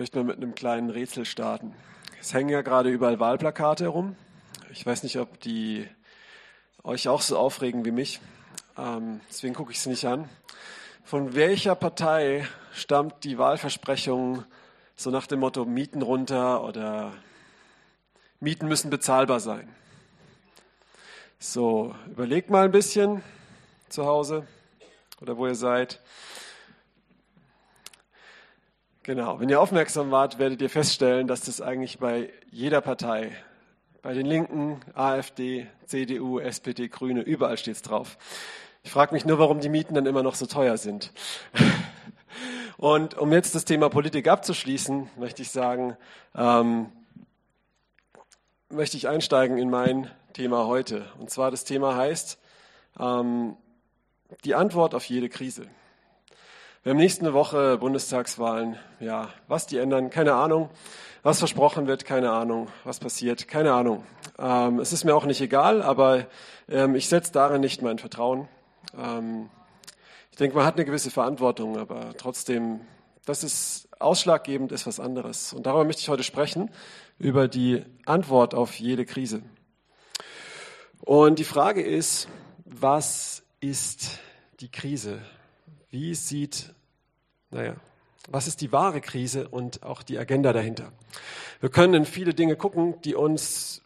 möchte mal mit einem kleinen Rätsel starten. Es hängen ja gerade überall Wahlplakate herum. Ich weiß nicht, ob die euch auch so aufregen wie mich. Ähm, deswegen gucke ich es nicht an. Von welcher Partei stammt die Wahlversprechung so nach dem Motto Mieten runter oder Mieten müssen bezahlbar sein? So, überlegt mal ein bisschen zu Hause oder wo ihr seid. Genau, wenn ihr aufmerksam wart, werdet ihr feststellen, dass das eigentlich bei jeder Partei, bei den Linken, AfD, CDU, SPD, Grüne, überall steht es drauf. Ich frage mich nur, warum die Mieten dann immer noch so teuer sind. Und um jetzt das Thema Politik abzuschließen, möchte ich sagen, ähm, möchte ich einsteigen in mein Thema heute. Und zwar das Thema heißt ähm, die Antwort auf jede Krise. Wir haben nächste Woche Bundestagswahlen. Ja, was die ändern, keine Ahnung. Was versprochen wird, keine Ahnung. Was passiert, keine Ahnung. Ähm, es ist mir auch nicht egal, aber ähm, ich setze darin nicht mein Vertrauen. Ähm, ich denke, man hat eine gewisse Verantwortung, aber trotzdem, das ist ausschlaggebend, ist was anderes. Und darüber möchte ich heute sprechen, über die Antwort auf jede Krise. Und die Frage ist, was ist die Krise? Wie sieht, naja, was ist die wahre Krise und auch die Agenda dahinter? Wir können in viele Dinge gucken, die uns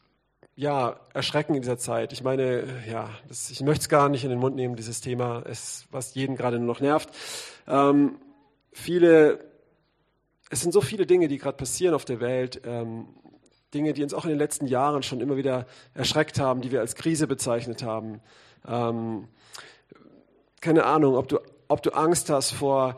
ja erschrecken in dieser Zeit. Ich meine, ja, das, ich möchte es gar nicht in den Mund nehmen, dieses Thema, es, was jeden gerade nur noch nervt. Ähm, viele, es sind so viele Dinge, die gerade passieren auf der Welt. Ähm, Dinge, die uns auch in den letzten Jahren schon immer wieder erschreckt haben, die wir als Krise bezeichnet haben. Ähm, keine Ahnung, ob du ob du Angst hast vor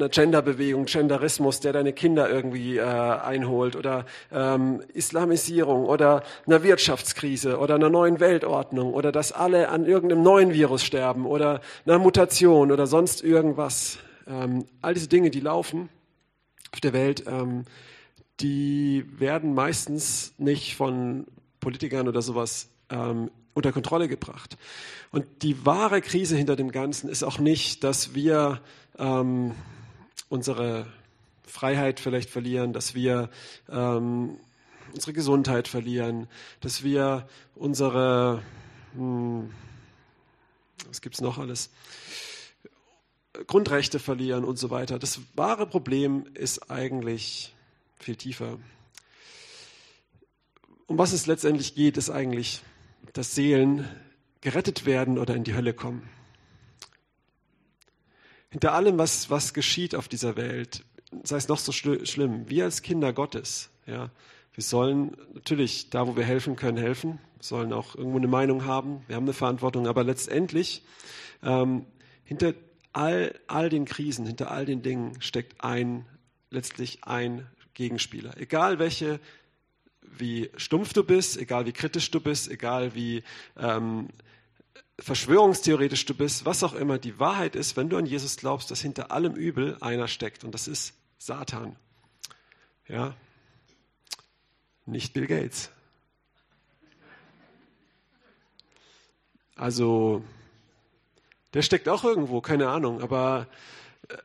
einer Genderbewegung, Genderismus, der deine Kinder irgendwie äh, einholt oder ähm, Islamisierung oder einer Wirtschaftskrise oder einer neuen Weltordnung oder dass alle an irgendeinem neuen Virus sterben oder einer Mutation oder sonst irgendwas. Ähm, all diese Dinge, die laufen auf der Welt, ähm, die werden meistens nicht von Politikern oder sowas ähm, unter Kontrolle gebracht. Und die wahre Krise hinter dem Ganzen ist auch nicht, dass wir ähm, unsere Freiheit vielleicht verlieren, dass wir ähm, unsere Gesundheit verlieren, dass wir unsere, hm, was gibt's noch alles, Grundrechte verlieren und so weiter. Das wahre Problem ist eigentlich viel tiefer. Um was es letztendlich geht, ist eigentlich, dass Seelen gerettet werden oder in die Hölle kommen. Hinter allem, was, was geschieht auf dieser Welt, sei es noch so schl schlimm, wir als Kinder Gottes, ja, wir sollen natürlich da, wo wir helfen können, helfen. Wir sollen auch irgendwo eine Meinung haben. Wir haben eine Verantwortung. Aber letztendlich, ähm, hinter all, all den Krisen, hinter all den Dingen steckt ein, letztlich ein Gegenspieler. Egal welche, wie stumpf du bist, egal wie kritisch du bist, egal wie ähm, verschwörungstheoretisch du bist, was auch immer, die Wahrheit ist, wenn du an Jesus glaubst, dass hinter allem Übel einer steckt und das ist Satan. Ja, nicht Bill Gates. Also, der steckt auch irgendwo, keine Ahnung, aber äh,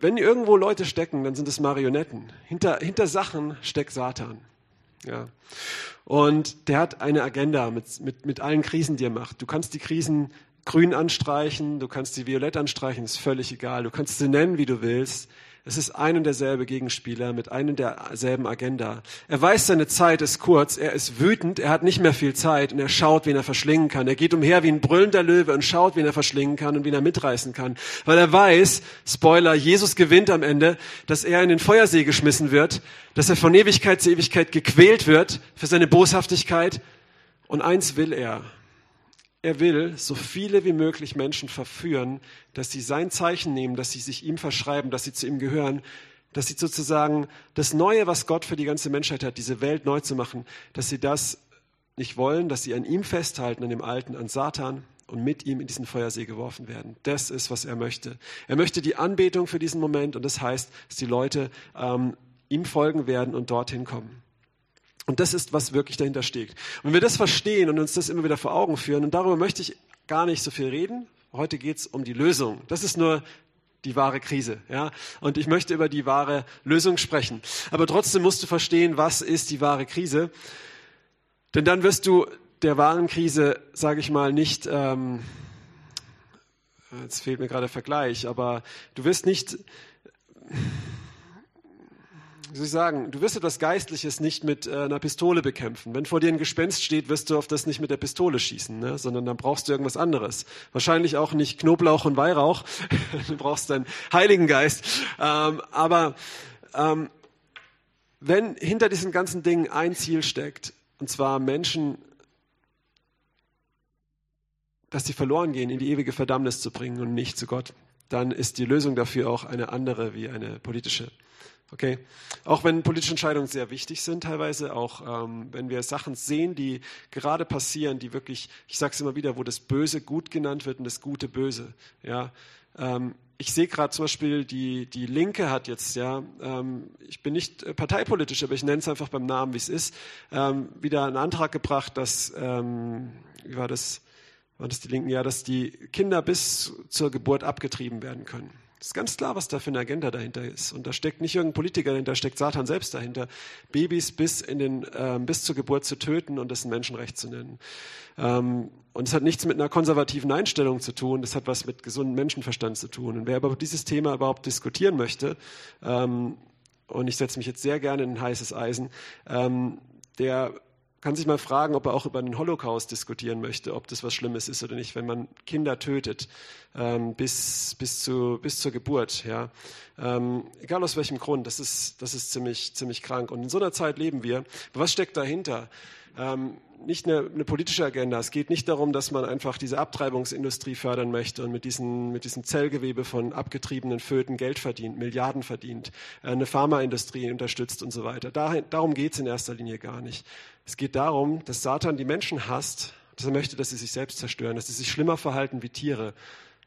wenn irgendwo Leute stecken, dann sind es Marionetten. Hinter, hinter Sachen steckt Satan. Ja. Und der hat eine Agenda mit, mit, mit allen Krisen, die er macht. Du kannst die Krisen grün anstreichen, du kannst sie violett anstreichen, ist völlig egal. Du kannst sie nennen, wie du willst. Es ist ein und derselbe Gegenspieler mit einem derselben Agenda. Er weiß, seine Zeit ist kurz, er ist wütend, er hat nicht mehr viel Zeit und er schaut, wen er verschlingen kann. Er geht umher wie ein brüllender Löwe und schaut, wen er verschlingen kann und wen er mitreißen kann. Weil er weiß, Spoiler, Jesus gewinnt am Ende, dass er in den Feuersee geschmissen wird, dass er von Ewigkeit zu Ewigkeit gequält wird für seine Boshaftigkeit. Und eins will er, er will so viele wie möglich Menschen verführen, dass sie sein Zeichen nehmen, dass sie sich ihm verschreiben, dass sie zu ihm gehören, dass sie sozusagen das Neue, was Gott für die ganze Menschheit hat, diese Welt neu zu machen, dass sie das nicht wollen, dass sie an ihm festhalten, an dem Alten, an Satan und mit ihm in diesen Feuersee geworfen werden. Das ist, was er möchte. Er möchte die Anbetung für diesen Moment und das heißt, dass die Leute ähm, ihm folgen werden und dorthin kommen. Und das ist, was wirklich dahinter steckt. Und wenn wir das verstehen und uns das immer wieder vor Augen führen, und darüber möchte ich gar nicht so viel reden, heute geht es um die Lösung. Das ist nur die wahre Krise. Ja? Und ich möchte über die wahre Lösung sprechen. Aber trotzdem musst du verstehen, was ist die wahre Krise. Denn dann wirst du der wahren Krise, sage ich mal, nicht, ähm, jetzt fehlt mir gerade der Vergleich, aber du wirst nicht, wie soll ich sagen, du wirst etwas Geistliches nicht mit äh, einer Pistole bekämpfen. Wenn vor dir ein Gespenst steht, wirst du auf das nicht mit der Pistole schießen, ne? sondern dann brauchst du irgendwas anderes. Wahrscheinlich auch nicht Knoblauch und Weihrauch, du brauchst deinen Heiligen Geist. Ähm, aber ähm, wenn hinter diesen ganzen Dingen ein Ziel steckt, und zwar Menschen, dass sie verloren gehen, in die ewige Verdammnis zu bringen und nicht zu Gott, dann ist die Lösung dafür auch eine andere wie eine politische. Okay? Auch wenn politische Entscheidungen sehr wichtig sind, teilweise, auch ähm, wenn wir Sachen sehen, die gerade passieren, die wirklich, ich sage es immer wieder, wo das Böse gut genannt wird und das Gute böse. Ja? Ähm, ich sehe gerade zum Beispiel, die, die Linke hat jetzt, ja, ähm, ich bin nicht äh, parteipolitisch, aber ich nenne es einfach beim Namen, wie es ist, ähm, wieder einen Antrag gebracht, dass, ähm, wie war das, war das die Linken, ja, dass die Kinder bis zur Geburt abgetrieben werden können. Es ist ganz klar, was da für eine Agenda dahinter ist. Und da steckt nicht irgendein Politiker dahinter, da steckt Satan selbst dahinter, Babys bis, in den, ähm, bis zur Geburt zu töten und das ein Menschenrecht zu nennen. Ähm, und es hat nichts mit einer konservativen Einstellung zu tun, das hat was mit gesundem Menschenverstand zu tun. Und wer aber dieses Thema überhaupt diskutieren möchte, ähm, und ich setze mich jetzt sehr gerne in ein heißes Eisen, ähm, der kann sich mal fragen, ob er auch über den Holocaust diskutieren möchte, ob das was Schlimmes ist oder nicht, wenn man Kinder tötet ähm, bis, bis, zu, bis zur Geburt. Ja. Ähm, egal aus welchem Grund, das ist, das ist ziemlich, ziemlich krank. Und in so einer Zeit leben wir. was steckt dahinter? Ähm, nicht eine, eine, politische Agenda. Es geht nicht darum, dass man einfach diese Abtreibungsindustrie fördern möchte und mit, diesen, mit diesem Zellgewebe von abgetriebenen Föten Geld verdient, Milliarden verdient, äh, eine Pharmaindustrie unterstützt und so weiter. Dahin, darum geht es in erster Linie gar nicht. Es geht darum, dass Satan die Menschen hasst, dass er möchte, dass sie sich selbst zerstören, dass sie sich schlimmer verhalten wie Tiere.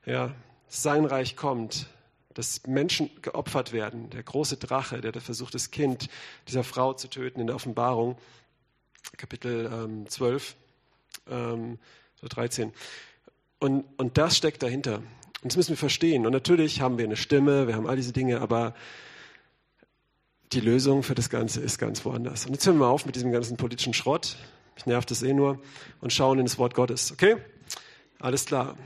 Ja, sein Reich kommt, dass Menschen geopfert werden. Der große Drache, der da versucht, das Kind dieser Frau zu töten in der Offenbarung, Kapitel ähm, 12, ähm, 13. Und, und das steckt dahinter. Und das müssen wir verstehen. Und natürlich haben wir eine Stimme, wir haben all diese Dinge, aber die Lösung für das Ganze ist ganz woanders. Und jetzt hören wir auf mit diesem ganzen politischen Schrott. Mich nervt das eh nur. Und schauen ins Wort Gottes. Okay? Alles klar.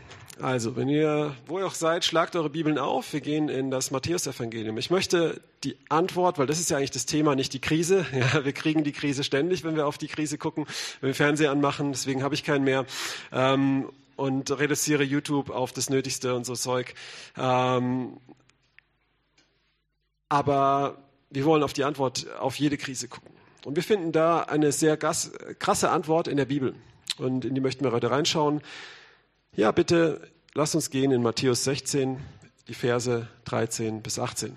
Also, wenn ihr, wo ihr auch seid, schlagt eure Bibeln auf. Wir gehen in das Matthäusevangelium. Ich möchte die Antwort, weil das ist ja eigentlich das Thema, nicht die Krise. Ja, wir kriegen die Krise ständig, wenn wir auf die Krise gucken, wenn wir Fernseher anmachen. Deswegen habe ich keinen mehr. Ähm, und reduziere YouTube auf das Nötigste und so Zeug. Ähm, aber wir wollen auf die Antwort auf jede Krise gucken. Und wir finden da eine sehr krasse Antwort in der Bibel. Und in die möchten wir heute reinschauen. Ja, bitte lass uns gehen in Matthäus 16, die Verse 13 bis 18.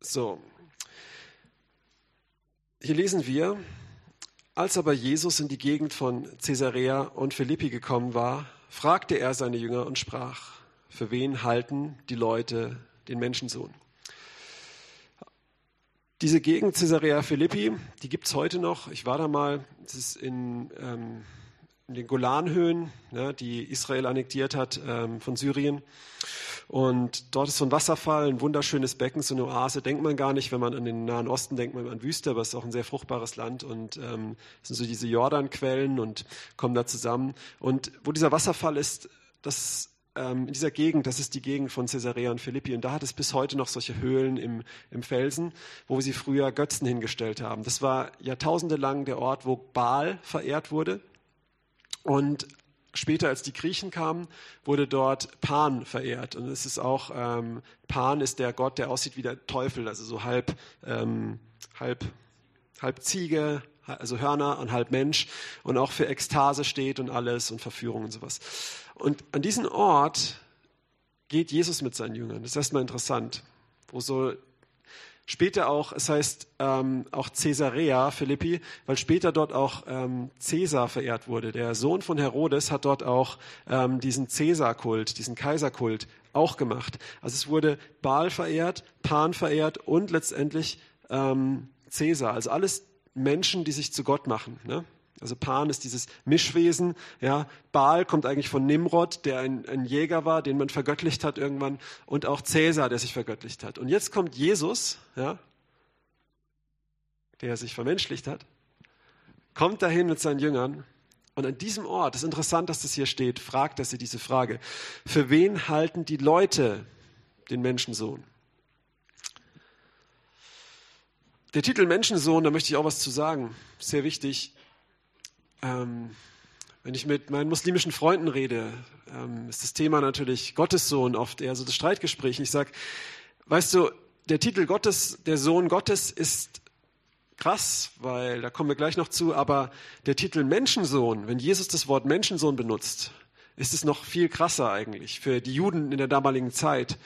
So, hier lesen wir, als aber Jesus in die Gegend von Caesarea und Philippi gekommen war, fragte er seine Jünger und sprach, für wen halten die Leute den Menschensohn? Diese Gegend Caesarea Philippi, die gibt es heute noch. Ich war da mal, das ist in, ähm, in den Golanhöhen, ja, die Israel annektiert hat ähm, von Syrien. Und dort ist so ein Wasserfall, ein wunderschönes Becken, so eine Oase. Denkt man gar nicht, wenn man an den Nahen Osten denkt, man an Wüste, aber es ist auch ein sehr fruchtbares Land. Und ähm, es sind so diese Jordanquellen und kommen da zusammen. Und wo dieser Wasserfall ist, das ähm, in dieser Gegend, das ist die Gegend von Caesarea und Philippi, und da hat es bis heute noch solche Höhlen im, im Felsen, wo sie früher Götzen hingestellt haben. Das war jahrtausende lang der Ort, wo Baal verehrt wurde. Und später, als die Griechen kamen, wurde dort Pan verehrt. Und es ist auch, ähm, Pan ist der Gott, der aussieht wie der Teufel, also so halb, ähm, halb, halb Ziege, also Hörner und halb Mensch und auch für Ekstase steht und alles und Verführung und sowas. Und an diesen Ort geht Jesus mit seinen Jüngern. Das ist erstmal interessant, wo so später auch, es heißt ähm, auch Caesarea Philippi, weil später dort auch ähm, Caesar verehrt wurde. Der Sohn von Herodes hat dort auch ähm, diesen Caesar-Kult, diesen Kaiserkult auch gemacht. Also es wurde Baal verehrt, Pan verehrt und letztendlich ähm, Caesar. Also alles Menschen, die sich zu Gott machen. Ne? Also Pan ist dieses Mischwesen. Ja. Baal kommt eigentlich von Nimrod, der ein, ein Jäger war, den man vergöttlicht hat irgendwann. Und auch Cäsar, der sich vergöttlicht hat. Und jetzt kommt Jesus, ja, der sich vermenschlicht hat, kommt dahin mit seinen Jüngern. Und an diesem Ort, es ist interessant, dass das hier steht, fragt er sie diese Frage. Für wen halten die Leute den Menschensohn? Der Titel Menschensohn, da möchte ich auch was zu sagen. Sehr wichtig. Ähm, wenn ich mit meinen muslimischen Freunden rede, ähm, ist das Thema natürlich Gottessohn oft eher so das Streitgespräch. Ich sage, weißt du, der Titel Gottes, der Sohn Gottes ist krass, weil da kommen wir gleich noch zu, aber der Titel Menschensohn, wenn Jesus das Wort Menschensohn benutzt, ist es noch viel krasser eigentlich für die Juden in der damaligen Zeit.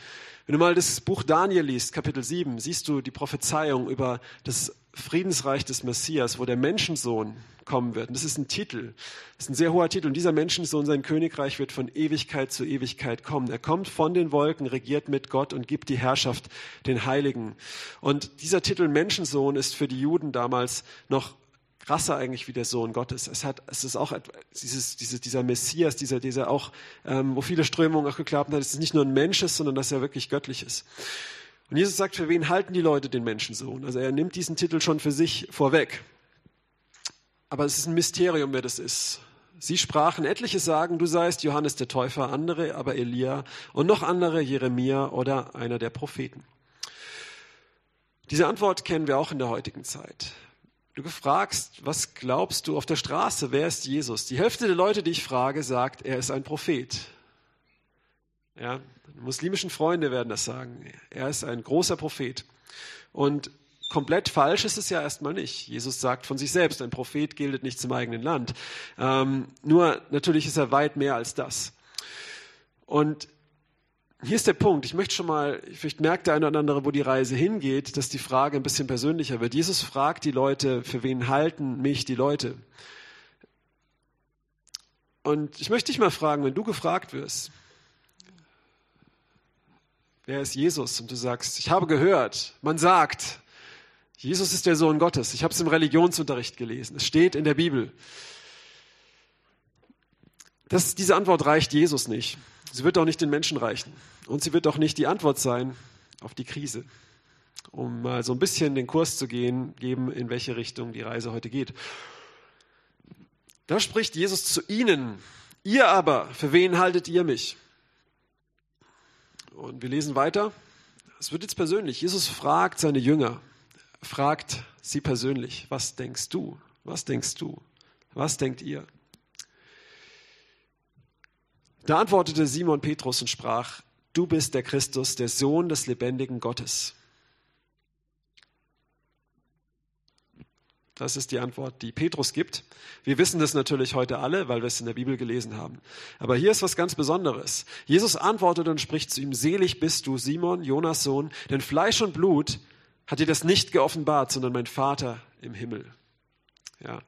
Wenn du mal das Buch Daniel liest, Kapitel 7, siehst du die Prophezeiung über das Friedensreich des Messias, wo der Menschensohn kommen wird. Und das ist ein Titel, das ist ein sehr hoher Titel. Und dieser Menschensohn, sein Königreich wird von Ewigkeit zu Ewigkeit kommen. Er kommt von den Wolken, regiert mit Gott und gibt die Herrschaft den Heiligen. Und dieser Titel Menschensohn ist für die Juden damals noch krasser eigentlich wie der Sohn Gottes. Es hat, es ist auch dieses, dieses, dieser Messias, dieser, dieser auch, ähm, wo viele Strömungen auch geklappt hat, es ist nicht nur ein Mensch ist, sondern dass er wirklich göttlich ist. Und Jesus sagt, für wen halten die Leute den Menschensohn? Also er nimmt diesen Titel schon für sich vorweg. Aber es ist ein Mysterium, wer das ist. Sie sprachen, etliche sagen, du seist Johannes der Täufer, andere aber Elia und noch andere Jeremia oder einer der Propheten. Diese Antwort kennen wir auch in der heutigen Zeit. Du fragst, was glaubst du auf der Straße, wer ist Jesus? Die Hälfte der Leute, die ich frage, sagt, er ist ein Prophet. Ja, muslimischen Freunde werden das sagen. Er ist ein großer Prophet. Und komplett falsch ist es ja erstmal nicht. Jesus sagt von sich selbst, ein Prophet gilt nicht zum eigenen Land. Ähm, nur natürlich ist er weit mehr als das. Und hier ist der Punkt. Ich möchte schon mal, vielleicht merkt der eine oder andere, wo die Reise hingeht, dass die Frage ein bisschen persönlicher wird. Jesus fragt die Leute, für wen halten mich die Leute? Und ich möchte dich mal fragen, wenn du gefragt wirst, wer ist Jesus? Und du sagst, ich habe gehört, man sagt, Jesus ist der Sohn Gottes. Ich habe es im Religionsunterricht gelesen. Es steht in der Bibel. Das, diese Antwort reicht Jesus nicht. Sie wird auch nicht den Menschen reichen. Und sie wird auch nicht die Antwort sein auf die Krise. Um mal so ein bisschen den Kurs zu gehen, geben, in welche Richtung die Reise heute geht. Da spricht Jesus zu ihnen. Ihr aber, für wen haltet ihr mich? Und wir lesen weiter. Es wird jetzt persönlich. Jesus fragt seine Jünger, fragt sie persönlich, was denkst du? Was denkst du? Was denkt ihr? Da antwortete Simon Petrus und sprach, du bist der Christus, der Sohn des lebendigen Gottes. Das ist die Antwort, die Petrus gibt. Wir wissen das natürlich heute alle, weil wir es in der Bibel gelesen haben. Aber hier ist was ganz Besonderes. Jesus antwortet und spricht zu ihm, selig bist du, Simon, Jonas Sohn, denn Fleisch und Blut hat dir das nicht geoffenbart, sondern mein Vater im Himmel. Ja.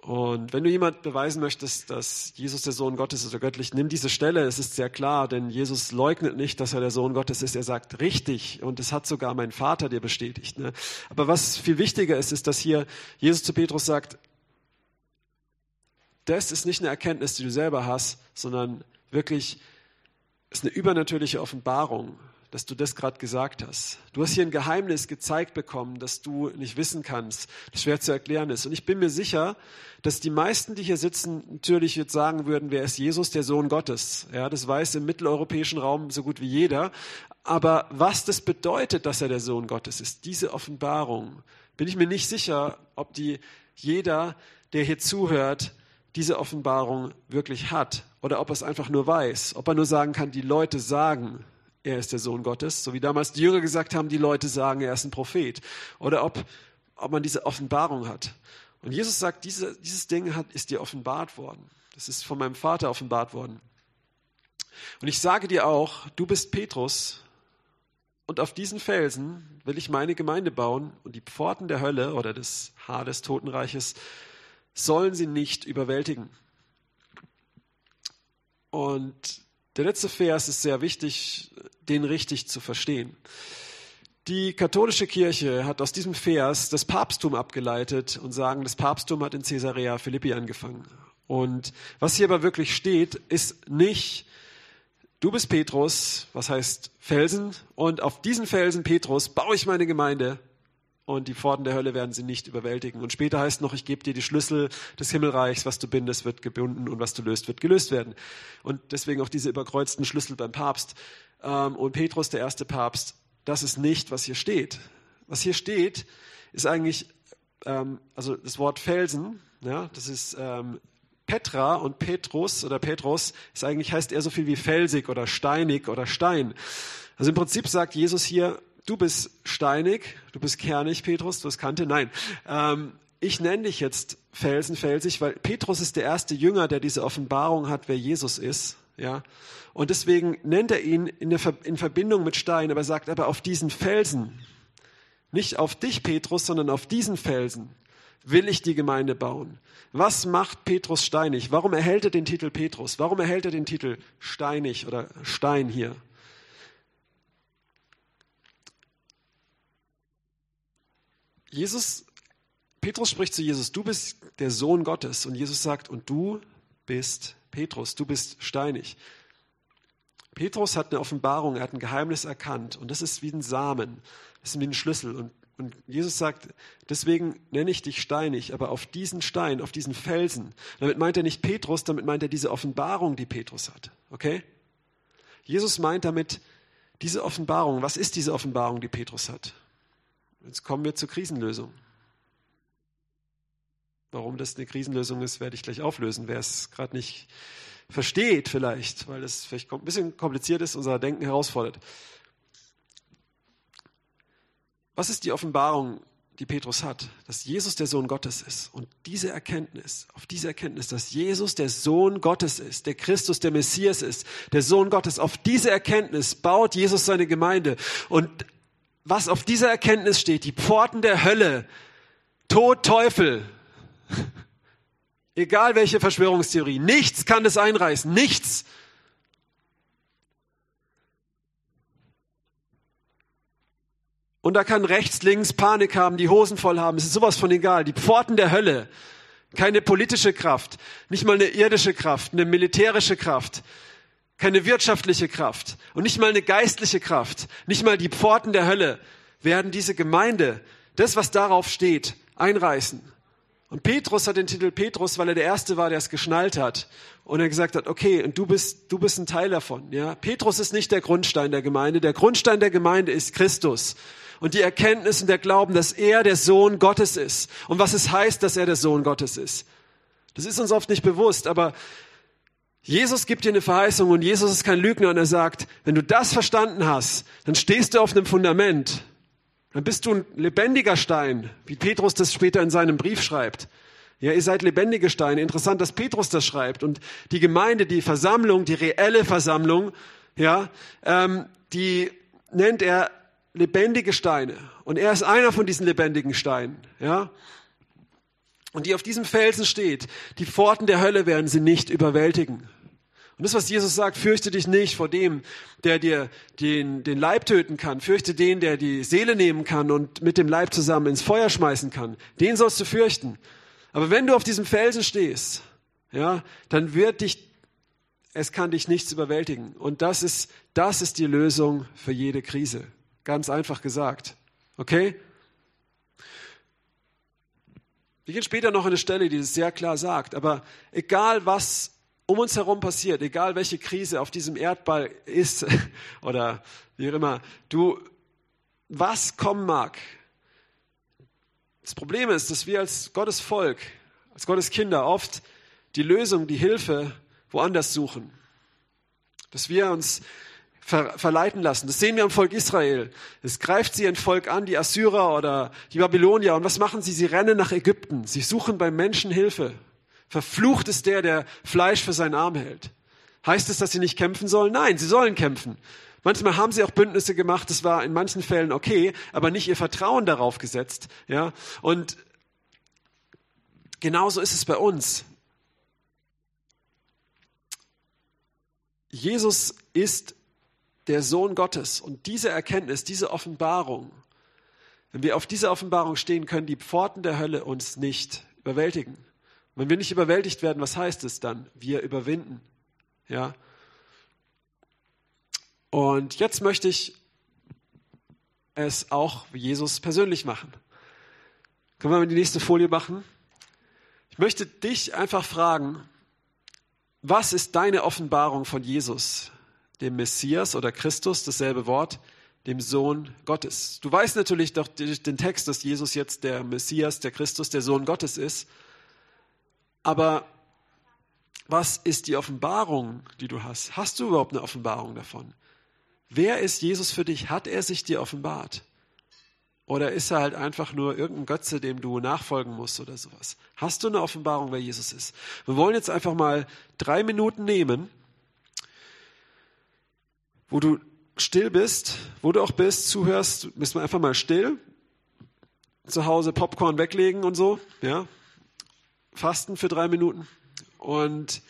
Und wenn du jemand beweisen möchtest, dass Jesus der Sohn Gottes ist oder göttlich, nimm diese Stelle. Es ist sehr klar, denn Jesus leugnet nicht, dass er der Sohn Gottes ist. Er sagt richtig und es hat sogar mein Vater dir bestätigt. Ne? Aber was viel wichtiger ist, ist, dass hier Jesus zu Petrus sagt, das ist nicht eine Erkenntnis, die du selber hast, sondern wirklich ist eine übernatürliche Offenbarung dass du das gerade gesagt hast. Du hast hier ein Geheimnis gezeigt bekommen, das du nicht wissen kannst, das schwer zu erklären ist. Und ich bin mir sicher, dass die meisten, die hier sitzen, natürlich jetzt sagen würden, wer ist Jesus, der Sohn Gottes? Ja, das weiß im mitteleuropäischen Raum so gut wie jeder. Aber was das bedeutet, dass er der Sohn Gottes ist, diese Offenbarung, bin ich mir nicht sicher, ob die jeder, der hier zuhört, diese Offenbarung wirklich hat oder ob er es einfach nur weiß, ob er nur sagen kann, die Leute sagen, er ist der Sohn Gottes, so wie damals die Jünger gesagt haben, die Leute sagen, er ist ein Prophet. Oder ob, ob man diese Offenbarung hat. Und Jesus sagt, diese, dieses Ding hat, ist dir offenbart worden. Das ist von meinem Vater offenbart worden. Und ich sage dir auch, du bist Petrus und auf diesen Felsen will ich meine Gemeinde bauen und die Pforten der Hölle oder des Hades Totenreiches sollen sie nicht überwältigen. Und der letzte Vers ist sehr wichtig, den richtig zu verstehen. Die katholische Kirche hat aus diesem Vers das Papsttum abgeleitet und sagen, das Papsttum hat in Caesarea Philippi angefangen. Und was hier aber wirklich steht, ist nicht, du bist Petrus, was heißt Felsen, und auf diesen Felsen Petrus baue ich meine Gemeinde und die Pforten der Hölle werden sie nicht überwältigen. Und später heißt noch, ich gebe dir die Schlüssel des Himmelreichs, was du bindest, wird gebunden und was du löst, wird gelöst werden. Und deswegen auch diese überkreuzten Schlüssel beim Papst. Ähm, und Petrus, der erste Papst, das ist nicht, was hier steht. Was hier steht, ist eigentlich, ähm, also das Wort Felsen, ja, das ist ähm, Petra und Petrus oder Petrus ist eigentlich heißt eher so viel wie felsig oder steinig oder Stein. Also im Prinzip sagt Jesus hier, du bist steinig, du bist kernig, Petrus, du hast Kante. Nein, ähm, ich nenne dich jetzt Felsen, felsig, weil Petrus ist der erste Jünger, der diese Offenbarung hat, wer Jesus ist. Ja, und deswegen nennt er ihn in, der, in Verbindung mit Stein, aber sagt aber auf diesen Felsen, nicht auf dich, Petrus, sondern auf diesen Felsen will ich die Gemeinde bauen. Was macht Petrus steinig? Warum erhält er den Titel Petrus? Warum erhält er den Titel steinig oder Stein hier? Jesus, Petrus spricht zu Jesus, du bist der Sohn Gottes. Und Jesus sagt, und du bist Petrus, du bist steinig. Petrus hat eine Offenbarung, er hat ein Geheimnis erkannt und das ist wie ein Samen, das ist wie ein Schlüssel. Und, und Jesus sagt, deswegen nenne ich dich steinig, aber auf diesen Stein, auf diesen Felsen, damit meint er nicht Petrus, damit meint er diese Offenbarung, die Petrus hat. Okay? Jesus meint damit diese Offenbarung. Was ist diese Offenbarung, die Petrus hat? Jetzt kommen wir zur Krisenlösung. Warum das eine Krisenlösung ist, werde ich gleich auflösen. Wer es gerade nicht versteht vielleicht, weil das vielleicht ein bisschen kompliziert ist, unser Denken herausfordert. Was ist die Offenbarung, die Petrus hat? Dass Jesus der Sohn Gottes ist. Und diese Erkenntnis, auf diese Erkenntnis, dass Jesus der Sohn Gottes ist, der Christus, der Messias ist, der Sohn Gottes, auf diese Erkenntnis baut Jesus seine Gemeinde. Und was auf dieser Erkenntnis steht, die Pforten der Hölle, Tod, Teufel, egal welche Verschwörungstheorie, nichts kann das einreißen, nichts. Und da kann rechts, links Panik haben, die Hosen voll haben, es ist sowas von egal. Die Pforten der Hölle, keine politische Kraft, nicht mal eine irdische Kraft, eine militärische Kraft, keine wirtschaftliche Kraft und nicht mal eine geistliche Kraft, nicht mal die Pforten der Hölle werden diese Gemeinde, das, was darauf steht, einreißen. Und Petrus hat den Titel Petrus, weil er der Erste war, der es geschnallt hat. Und er gesagt hat, okay, und du bist, du bist ein Teil davon. Ja? Petrus ist nicht der Grundstein der Gemeinde. Der Grundstein der Gemeinde ist Christus. Und die Erkenntnis und der Glauben, dass er der Sohn Gottes ist. Und was es heißt, dass er der Sohn Gottes ist. Das ist uns oft nicht bewusst, aber Jesus gibt dir eine Verheißung und Jesus ist kein Lügner und er sagt, wenn du das verstanden hast, dann stehst du auf einem Fundament. Dann bist du ein lebendiger Stein, wie Petrus das später in seinem Brief schreibt. Ja, ihr seid lebendige Steine. Interessant, dass Petrus das schreibt. Und die Gemeinde, die Versammlung, die reelle Versammlung, ja, ähm, die nennt er lebendige Steine. Und er ist einer von diesen lebendigen Steinen. Ja, und die auf diesem Felsen steht, die Pforten der Hölle werden sie nicht überwältigen. Und das, was Jesus sagt, fürchte dich nicht vor dem, der dir den, den Leib töten kann. Fürchte den, der die Seele nehmen kann und mit dem Leib zusammen ins Feuer schmeißen kann. Den sollst du fürchten. Aber wenn du auf diesem Felsen stehst, ja, dann wird dich, es kann dich nichts überwältigen. Und das ist, das ist die Lösung für jede Krise. Ganz einfach gesagt. Okay? Wir gehen später noch an eine Stelle, die es sehr klar sagt, aber egal was um uns herum passiert, egal welche Krise auf diesem Erdball ist oder wie auch immer, du, was kommen mag. Das Problem ist, dass wir als Gottes Volk, als Gottes Kinder oft die Lösung, die Hilfe woanders suchen. Dass wir uns ver verleiten lassen. Das sehen wir am Volk Israel. Es greift sie ein Volk an, die Assyrer oder die Babylonier. Und was machen sie? Sie rennen nach Ägypten. Sie suchen beim Menschen Hilfe. Verflucht ist der, der Fleisch für seinen Arm hält. Heißt es, dass sie nicht kämpfen sollen? Nein, sie sollen kämpfen. Manchmal haben sie auch Bündnisse gemacht, das war in manchen Fällen okay, aber nicht ihr Vertrauen darauf gesetzt, ja. Und genauso ist es bei uns. Jesus ist der Sohn Gottes. Und diese Erkenntnis, diese Offenbarung, wenn wir auf dieser Offenbarung stehen, können die Pforten der Hölle uns nicht überwältigen. Und wenn wir nicht überwältigt werden, was heißt es dann? Wir überwinden. Ja. Und jetzt möchte ich es auch Jesus persönlich machen. Können wir mal die nächste Folie machen? Ich möchte dich einfach fragen, was ist deine Offenbarung von Jesus, dem Messias oder Christus, dasselbe Wort, dem Sohn Gottes? Du weißt natürlich doch den Text, dass Jesus jetzt der Messias, der Christus, der Sohn Gottes ist. Aber was ist die Offenbarung, die du hast? Hast du überhaupt eine Offenbarung davon? Wer ist Jesus für dich? Hat er sich dir offenbart? Oder ist er halt einfach nur irgendein Götze, dem du nachfolgen musst oder sowas? Hast du eine Offenbarung, wer Jesus ist? Wir wollen jetzt einfach mal drei Minuten nehmen, wo du still bist, wo du auch bist, zuhörst, bist wir einfach mal still. Zu Hause Popcorn weglegen und so, ja. Fasten für drei Minuten und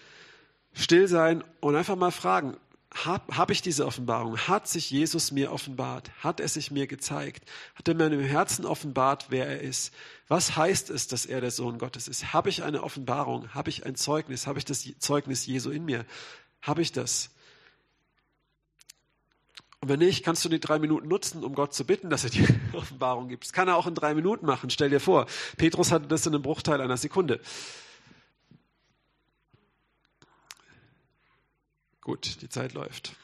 still sein und einfach mal fragen, habe hab ich diese Offenbarung? Hat sich Jesus mir offenbart? Hat er sich mir gezeigt? Hat er mir meinem Herzen offenbart, wer er ist? Was heißt es, dass er der Sohn Gottes ist? Habe ich eine Offenbarung? Habe ich ein Zeugnis? Habe ich das Zeugnis Jesu in mir? Habe ich das? Und wenn nicht, kannst du die drei Minuten nutzen, um Gott zu bitten, dass er dir Offenbarung gibt. Das kann er auch in drei Minuten machen. Stell dir vor, Petrus hatte das in einem Bruchteil einer Sekunde. Gut, die Zeit läuft.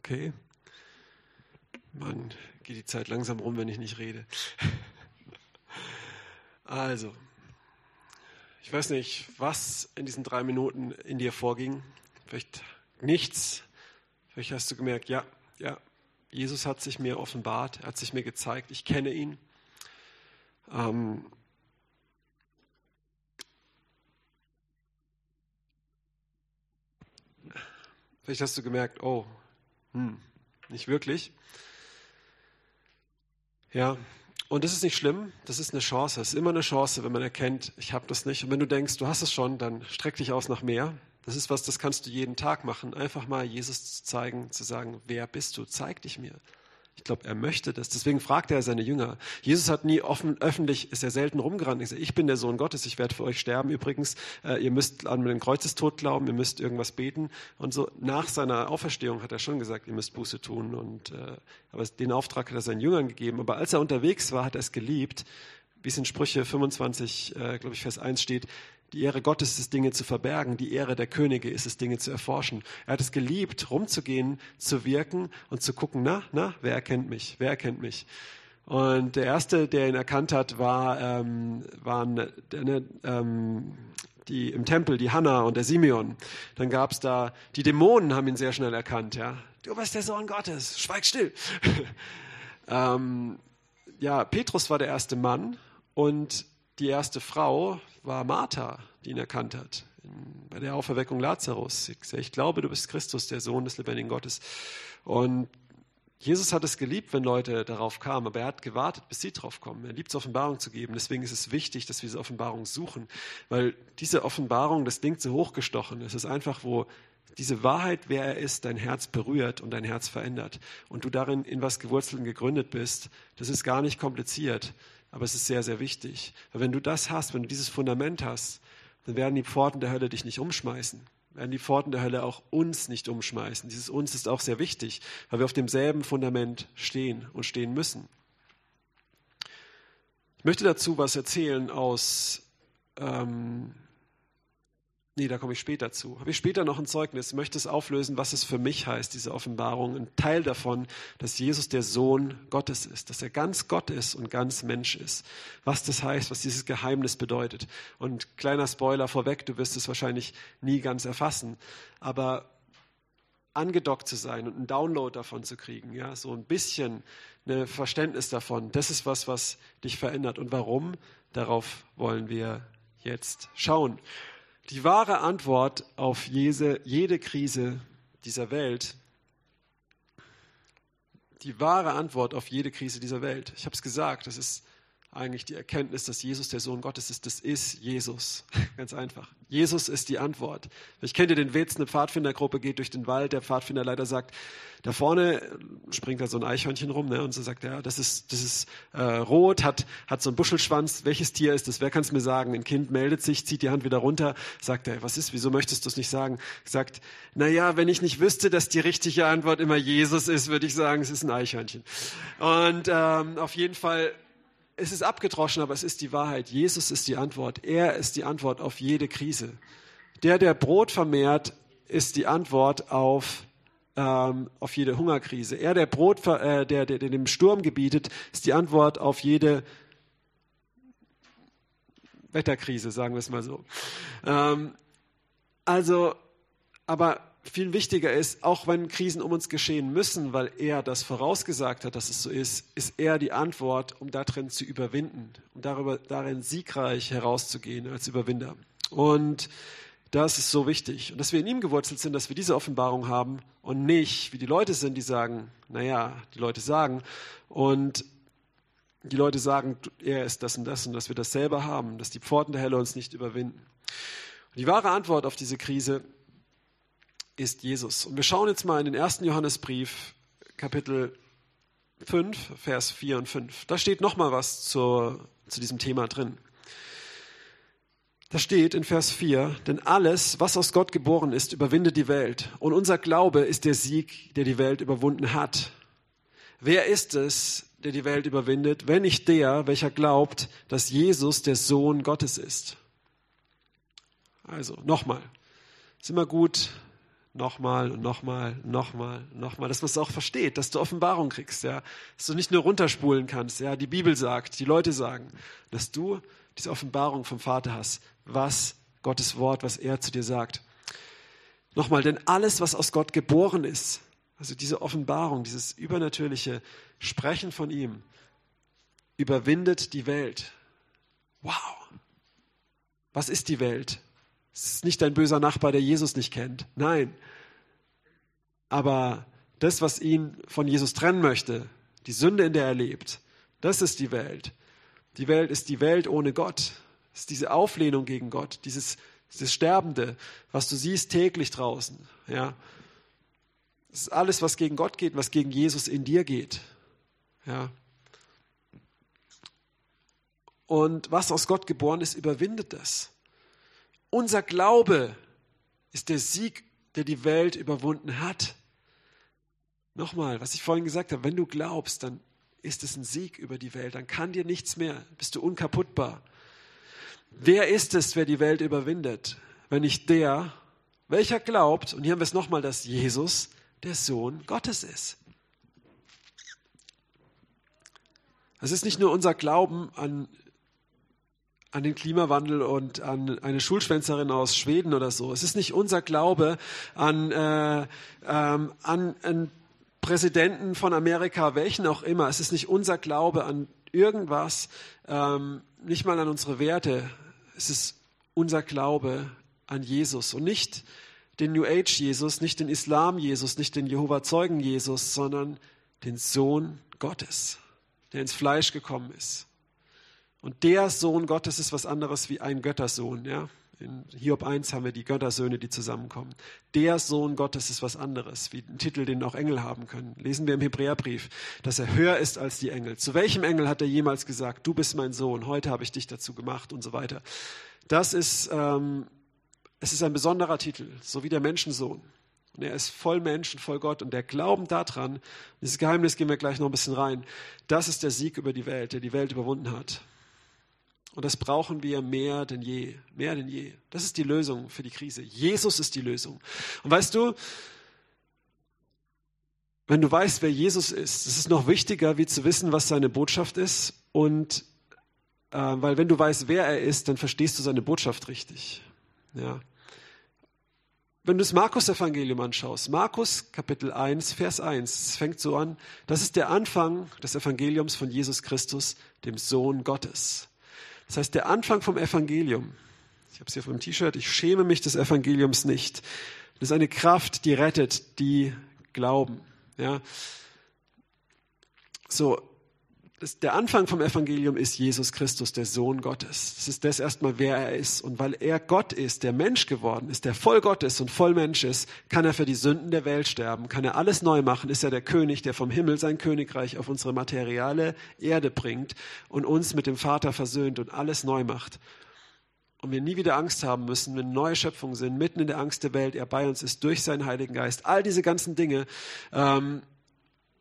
Okay. Mann, geht die Zeit langsam rum, wenn ich nicht rede. Also, ich weiß nicht, was in diesen drei Minuten in dir vorging. Vielleicht nichts. Vielleicht hast du gemerkt, ja, ja, Jesus hat sich mir offenbart, er hat sich mir gezeigt, ich kenne ihn. Ähm, Vielleicht hast du gemerkt, oh, hm, nicht wirklich. Ja, und das ist nicht schlimm, das ist eine Chance. Es ist immer eine Chance, wenn man erkennt, ich habe das nicht. Und wenn du denkst, du hast es schon, dann streck dich aus nach mehr. Das ist was, das kannst du jeden Tag machen. Einfach mal Jesus zu zeigen, zu sagen, wer bist du? Zeig dich mir. Ich glaube, er möchte das. Deswegen fragt er seine Jünger. Jesus hat nie offen, öffentlich, ist er selten rumgerannt. Ich, ich bin der Sohn Gottes, ich werde für euch sterben. Übrigens, äh, ihr müsst an den Kreuzestod glauben, ihr müsst irgendwas beten. Und so nach seiner Auferstehung hat er schon gesagt, ihr müsst Buße tun. Und, äh, aber den Auftrag hat er seinen Jüngern gegeben. Aber als er unterwegs war, hat er es geliebt, wie es in Sprüche 25, äh, glaube ich, Vers 1 steht, die Ehre Gottes ist es, Dinge zu verbergen. Die Ehre der Könige ist es, Dinge zu erforschen. Er hat es geliebt, rumzugehen, zu wirken und zu gucken, na, na, wer erkennt mich? Wer erkennt mich? Und der erste, der ihn erkannt hat, war, ähm, waren ne, ähm, die im Tempel, die Hanna und der Simeon. Dann gab es da, die Dämonen haben ihn sehr schnell erkannt. Ja, du bist der Sohn Gottes, schweig still. ähm, ja, Petrus war der erste Mann und die erste Frau war Martha, die ihn erkannt hat. Bei der Auferweckung Lazarus. Ich glaube, du bist Christus, der Sohn des lebendigen Gottes. Und Jesus hat es geliebt, wenn Leute darauf kamen, aber er hat gewartet, bis sie drauf kommen. Er liebt es, Offenbarung zu geben. Deswegen ist es wichtig, dass wir diese Offenbarung suchen, weil diese Offenbarung, das klingt so hochgestochen. Es ist einfach, wo diese Wahrheit, wer er ist, dein Herz berührt und dein Herz verändert und du darin in was gewurzelt und gegründet bist. Das ist gar nicht kompliziert. Aber es ist sehr, sehr wichtig. Weil wenn du das hast, wenn du dieses Fundament hast, dann werden die Pforten der Hölle dich nicht umschmeißen. Werden die Pforten der Hölle auch uns nicht umschmeißen. Dieses uns ist auch sehr wichtig, weil wir auf demselben Fundament stehen und stehen müssen. Ich möchte dazu was erzählen aus ähm, Nee, da komme ich später zu. Habe ich später noch ein Zeugnis, möchte es auflösen, was es für mich heißt, diese Offenbarung. Ein Teil davon, dass Jesus der Sohn Gottes ist, dass er ganz Gott ist und ganz Mensch ist. Was das heißt, was dieses Geheimnis bedeutet. Und kleiner Spoiler vorweg, du wirst es wahrscheinlich nie ganz erfassen. Aber angedockt zu sein und einen Download davon zu kriegen, ja, so ein bisschen ein Verständnis davon, das ist was, was dich verändert. Und warum? Darauf wollen wir jetzt schauen. Die wahre Antwort auf jede, jede Krise dieser Welt, die wahre Antwort auf jede Krise dieser Welt, ich habe es gesagt, das ist eigentlich die Erkenntnis, dass Jesus der Sohn Gottes ist. Das ist Jesus. Ganz einfach. Jesus ist die Antwort. Ich kenne den Witz, eine Pfadfindergruppe geht durch den Wald, der Pfadfinderleiter sagt, da vorne springt da so ein Eichhörnchen rum, ne? Und so sagt er, ja, das ist, das ist äh, rot, hat, hat so einen Buschelschwanz. Welches Tier ist das? Wer kann es mir sagen? Ein Kind meldet sich, zieht die Hand wieder runter, sagt er, was ist, wieso möchtest du es nicht sagen? Sagt, na ja, wenn ich nicht wüsste, dass die richtige Antwort immer Jesus ist, würde ich sagen, es ist ein Eichhörnchen. Und ähm, auf jeden Fall es ist abgedroschen, aber es ist die Wahrheit. Jesus ist die Antwort. Er ist die Antwort auf jede Krise. Der, der Brot vermehrt, ist die Antwort auf, ähm, auf jede Hungerkrise. Er, der Brot, äh, der, der, der dem Sturm gebietet, ist die Antwort auf jede Wetterkrise, sagen wir es mal so. Ähm, also, aber viel wichtiger ist, auch wenn Krisen um uns geschehen müssen, weil er das vorausgesagt hat, dass es so ist, ist er die Antwort, um darin zu überwinden, um darüber, darin siegreich herauszugehen als Überwinder. Und das ist so wichtig. Und dass wir in ihm gewurzelt sind, dass wir diese Offenbarung haben und nicht, wie die Leute sind, die sagen, naja, die Leute sagen, und die Leute sagen, er ist das und das und dass wir das selber haben, dass die Pforten der Hölle uns nicht überwinden. Und die wahre Antwort auf diese Krise ist Jesus. Und wir schauen jetzt mal in den ersten Johannesbrief, Kapitel 5, Vers 4 und 5. Da steht nochmal was zur, zu diesem Thema drin. Da steht in Vers 4, denn alles, was aus Gott geboren ist, überwindet die Welt. Und unser Glaube ist der Sieg, der die Welt überwunden hat. Wer ist es, der die Welt überwindet, wenn nicht der, welcher glaubt, dass Jesus der Sohn Gottes ist? Also, nochmal. Ist immer gut, nochmal nochmal, nochmal, nochmal, dass man es auch versteht, dass du Offenbarung kriegst, ja, dass du nicht nur runterspulen kannst, ja, die Bibel sagt, die Leute sagen, dass du diese Offenbarung vom Vater hast, was Gottes Wort, was er zu dir sagt. Nochmal, denn alles, was aus Gott geboren ist, also diese Offenbarung, dieses übernatürliche Sprechen von ihm, überwindet die Welt. Wow. Was ist die Welt? Es ist nicht dein böser Nachbar, der Jesus nicht kennt. Nein. Aber das, was ihn von Jesus trennen möchte, die Sünde, in der er lebt, das ist die Welt. Die Welt ist die Welt ohne Gott. Es ist diese Auflehnung gegen Gott, dieses, dieses Sterbende, was du siehst täglich draußen. Ja. Es ist alles, was gegen Gott geht, was gegen Jesus in dir geht. Ja. Und was aus Gott geboren ist, überwindet das. Unser Glaube ist der Sieg, der die Welt überwunden hat. Nochmal, was ich vorhin gesagt habe, wenn du glaubst, dann ist es ein Sieg über die Welt, dann kann dir nichts mehr, bist du unkaputtbar. Wer ist es, wer die Welt überwindet, wenn nicht der, welcher glaubt, und hier haben wir es nochmal, dass Jesus der Sohn Gottes ist. Es ist nicht nur unser Glauben an an den Klimawandel und an eine Schulschwänzerin aus Schweden oder so. Es ist nicht unser Glaube an, äh, ähm, an einen Präsidenten von Amerika, welchen auch immer. Es ist nicht unser Glaube an irgendwas, ähm, nicht mal an unsere Werte. Es ist unser Glaube an Jesus und nicht den New Age Jesus, nicht den Islam Jesus, nicht den Jehova Zeugen Jesus, sondern den Sohn Gottes, der ins Fleisch gekommen ist und der Sohn Gottes ist was anderes wie ein Göttersohn. Ja? In Hiob 1 haben wir die Göttersöhne, die zusammenkommen. Der Sohn Gottes ist was anderes, wie ein Titel, den auch Engel haben können. Lesen wir im Hebräerbrief, dass er höher ist als die Engel. Zu welchem Engel hat er jemals gesagt, du bist mein Sohn, heute habe ich dich dazu gemacht und so weiter. Das ist, ähm, es ist ein besonderer Titel, so wie der Menschensohn. Und er ist voll Mensch und voll Gott. Und der Glauben daran, dieses Geheimnis gehen wir gleich noch ein bisschen rein, das ist der Sieg über die Welt, der die Welt überwunden hat. Und das brauchen wir mehr denn je, mehr denn je. Das ist die Lösung für die Krise. Jesus ist die Lösung. Und weißt du, wenn du weißt, wer Jesus ist, ist noch wichtiger, wie zu wissen, was seine Botschaft ist. Und äh, weil wenn du weißt, wer er ist, dann verstehst du seine Botschaft richtig. Ja. Wenn du das Markus-Evangelium anschaust, Markus Kapitel 1, Vers 1, es fängt so an, das ist der Anfang des Evangeliums von Jesus Christus, dem Sohn Gottes. Das heißt, der Anfang vom Evangelium, ich habe es hier auf meinem T-Shirt, ich schäme mich des Evangeliums nicht. Das ist eine Kraft, die rettet, die glauben. Ja. So, der Anfang vom Evangelium ist Jesus Christus, der Sohn Gottes. Das ist das erstmal, wer er ist. Und weil er Gott ist, der Mensch geworden ist, der voll Gott ist und voll Mensch ist, kann er für die Sünden der Welt sterben, kann er alles neu machen, ist er der König, der vom Himmel sein Königreich auf unsere materiale Erde bringt und uns mit dem Vater versöhnt und alles neu macht. Und wir nie wieder Angst haben müssen, wenn neue Schöpfungen sind, mitten in der Angst der Welt, er bei uns ist durch seinen Heiligen Geist. All diese ganzen Dinge, ähm,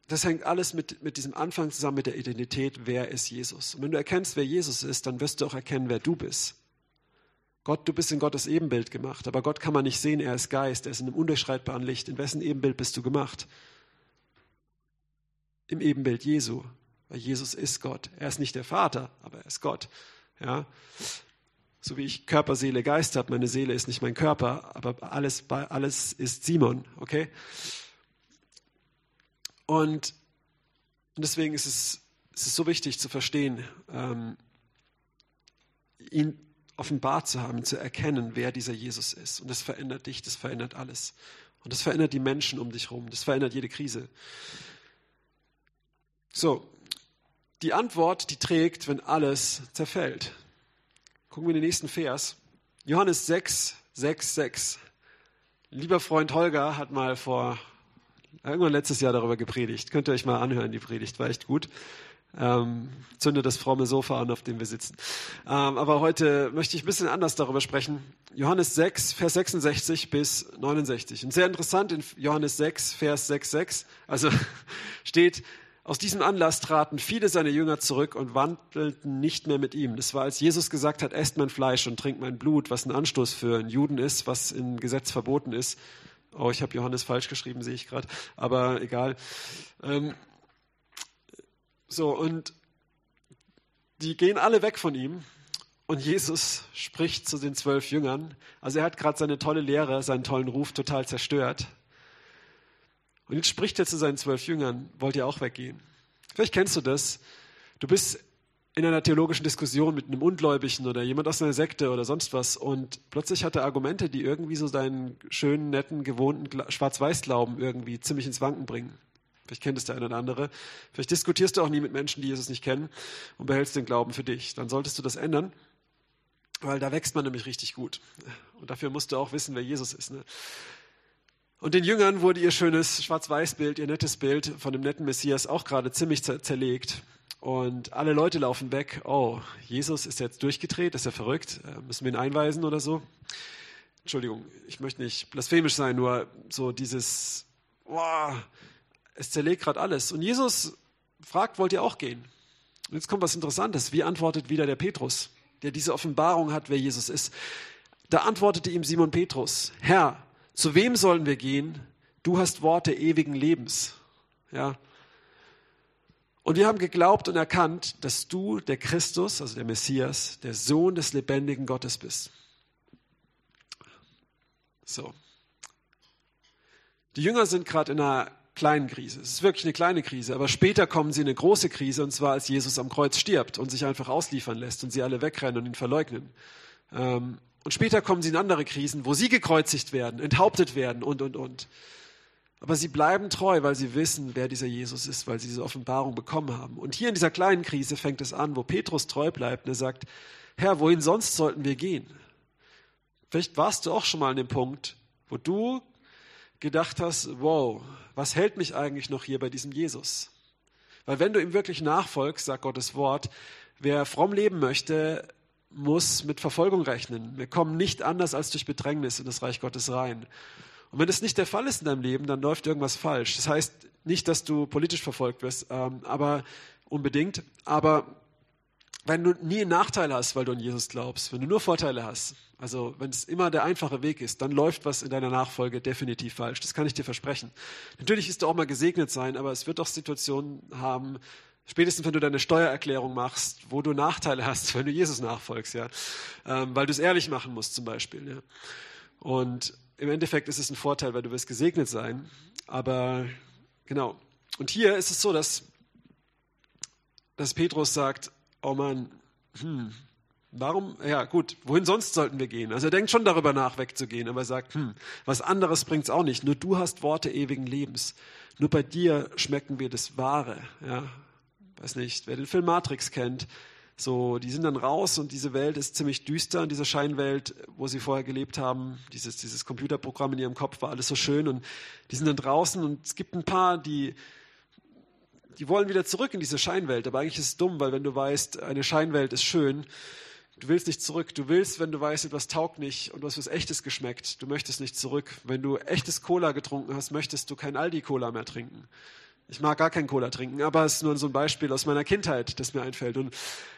das hängt alles mit, mit diesem Anfang zusammen, mit der Identität, wer ist Jesus. Und wenn du erkennst, wer Jesus ist, dann wirst du auch erkennen, wer du bist. Gott, du bist in Gottes Ebenbild gemacht, aber Gott kann man nicht sehen, er ist Geist, er ist in einem undurchschreitbaren Licht. In wessen Ebenbild bist du gemacht? Im Ebenbild Jesu, weil Jesus ist Gott. Er ist nicht der Vater, aber er ist Gott. Ja? So wie ich Körper, Seele, Geist habe, meine Seele ist nicht mein Körper, aber alles, alles ist Simon, okay? Und, deswegen ist es, es ist so wichtig zu verstehen, ähm, ihn offenbart zu haben, zu erkennen, wer dieser Jesus ist. Und das verändert dich, das verändert alles. Und das verändert die Menschen um dich herum, das verändert jede Krise. So, die Antwort, die trägt, wenn alles zerfällt. Gucken wir in den nächsten Vers. Johannes 6, 6, 6. Lieber Freund Holger hat mal vor irgendwann letztes Jahr darüber gepredigt. Könnt ihr euch mal anhören, die Predigt war echt gut. Ähm, zündet das fromme Sofa an, auf dem wir sitzen. Ähm, aber heute möchte ich ein bisschen anders darüber sprechen. Johannes 6, Vers 66 bis 69. Und sehr interessant in Johannes 6, Vers 6, 6. Also steht, aus diesem Anlass traten viele seiner Jünger zurück und wandelten nicht mehr mit ihm. Das war, als Jesus gesagt hat, esst mein Fleisch und trinkt mein Blut, was ein Anstoß für einen Juden ist, was im Gesetz verboten ist. Oh, ich habe Johannes falsch geschrieben, sehe ich gerade. Aber egal. Ähm, so, und die gehen alle weg von ihm. Und Jesus spricht zu den zwölf Jüngern. Also er hat gerade seine tolle Lehre, seinen tollen Ruf total zerstört. Und jetzt spricht er zu seinen zwölf Jüngern, wollt ihr auch weggehen? Vielleicht kennst du das. Du bist in einer theologischen Diskussion mit einem Ungläubigen oder jemand aus einer Sekte oder sonst was und plötzlich hat er Argumente, die irgendwie so deinen schönen, netten, gewohnten Schwarz-Weiß-Glauben irgendwie ziemlich ins Wanken bringen. Vielleicht kennt es der eine oder andere. Vielleicht diskutierst du auch nie mit Menschen, die Jesus nicht kennen und behältst den Glauben für dich. Dann solltest du das ändern, weil da wächst man nämlich richtig gut. Und dafür musst du auch wissen, wer Jesus ist. Ne? Und den Jüngern wurde ihr schönes Schwarz-Weiß-Bild, ihr nettes Bild von dem netten Messias auch gerade ziemlich zerlegt. Und alle Leute laufen weg. Oh, Jesus ist jetzt durchgedreht, ist er verrückt? Äh, müssen wir ihn einweisen oder so? Entschuldigung, ich möchte nicht blasphemisch sein, nur so dieses, wow, es zerlegt gerade alles. Und Jesus fragt, wollt ihr auch gehen? Und jetzt kommt was Interessantes. Wie antwortet wieder der Petrus, der diese Offenbarung hat, wer Jesus ist? Da antwortete ihm Simon Petrus, Herr, zu wem sollen wir gehen? Du hast Worte ewigen Lebens. Ja. Und wir haben geglaubt und erkannt, dass du der Christus, also der Messias, der Sohn des lebendigen Gottes bist. So. Die Jünger sind gerade in einer kleinen Krise. Es ist wirklich eine kleine Krise, aber später kommen sie in eine große Krise, und zwar als Jesus am Kreuz stirbt und sich einfach ausliefern lässt und sie alle wegrennen und ihn verleugnen. Ähm, und später kommen sie in andere Krisen, wo sie gekreuzigt werden, enthauptet werden und, und, und. Aber sie bleiben treu, weil sie wissen, wer dieser Jesus ist, weil sie diese Offenbarung bekommen haben. Und hier in dieser kleinen Krise fängt es an, wo Petrus treu bleibt und er sagt, Herr, wohin sonst sollten wir gehen? Vielleicht warst du auch schon mal an dem Punkt, wo du gedacht hast, wow, was hält mich eigentlich noch hier bei diesem Jesus? Weil wenn du ihm wirklich nachfolgst, sagt Gottes Wort, wer fromm leben möchte, muss mit Verfolgung rechnen. Wir kommen nicht anders als durch Bedrängnis in das Reich Gottes rein. Und wenn das nicht der Fall ist in deinem Leben, dann läuft irgendwas falsch. Das heißt nicht, dass du politisch verfolgt wirst, ähm, aber unbedingt. Aber wenn du nie einen Nachteil hast, weil du an Jesus glaubst, wenn du nur Vorteile hast, also wenn es immer der einfache Weg ist, dann läuft was in deiner Nachfolge definitiv falsch. Das kann ich dir versprechen. Natürlich ist du auch mal gesegnet sein, aber es wird auch Situationen haben, spätestens wenn du deine Steuererklärung machst, wo du Nachteile hast, wenn du Jesus nachfolgst, ja, ähm, weil du es ehrlich machen musst zum Beispiel. Ja. Und im Endeffekt ist es ein Vorteil, weil du wirst gesegnet sein. Aber genau. Und hier ist es so, dass, dass Petrus sagt, oh Mann, hm, warum, ja gut, wohin sonst sollten wir gehen? Also er denkt schon darüber nach, wegzugehen, aber er sagt, hm, was anderes bringt es auch nicht. Nur du hast Worte ewigen Lebens. Nur bei dir schmecken wir das Wahre. Ja, weiß nicht, wer den Film Matrix kennt, so, die sind dann raus und diese Welt ist ziemlich düster und diese Scheinwelt, wo sie vorher gelebt haben, dieses, dieses Computerprogramm in ihrem Kopf war alles so schön und die sind dann draußen und es gibt ein paar, die, die wollen wieder zurück in diese Scheinwelt, aber eigentlich ist es dumm, weil wenn du weißt, eine Scheinwelt ist schön, du willst nicht zurück. Du willst, wenn du weißt, etwas taugt nicht und was was Echtes geschmeckt, du möchtest nicht zurück. Wenn du echtes Cola getrunken hast, möchtest du kein Aldi-Cola mehr trinken. Ich mag gar kein Cola trinken, aber es ist nur so ein Beispiel aus meiner Kindheit, das mir einfällt. Und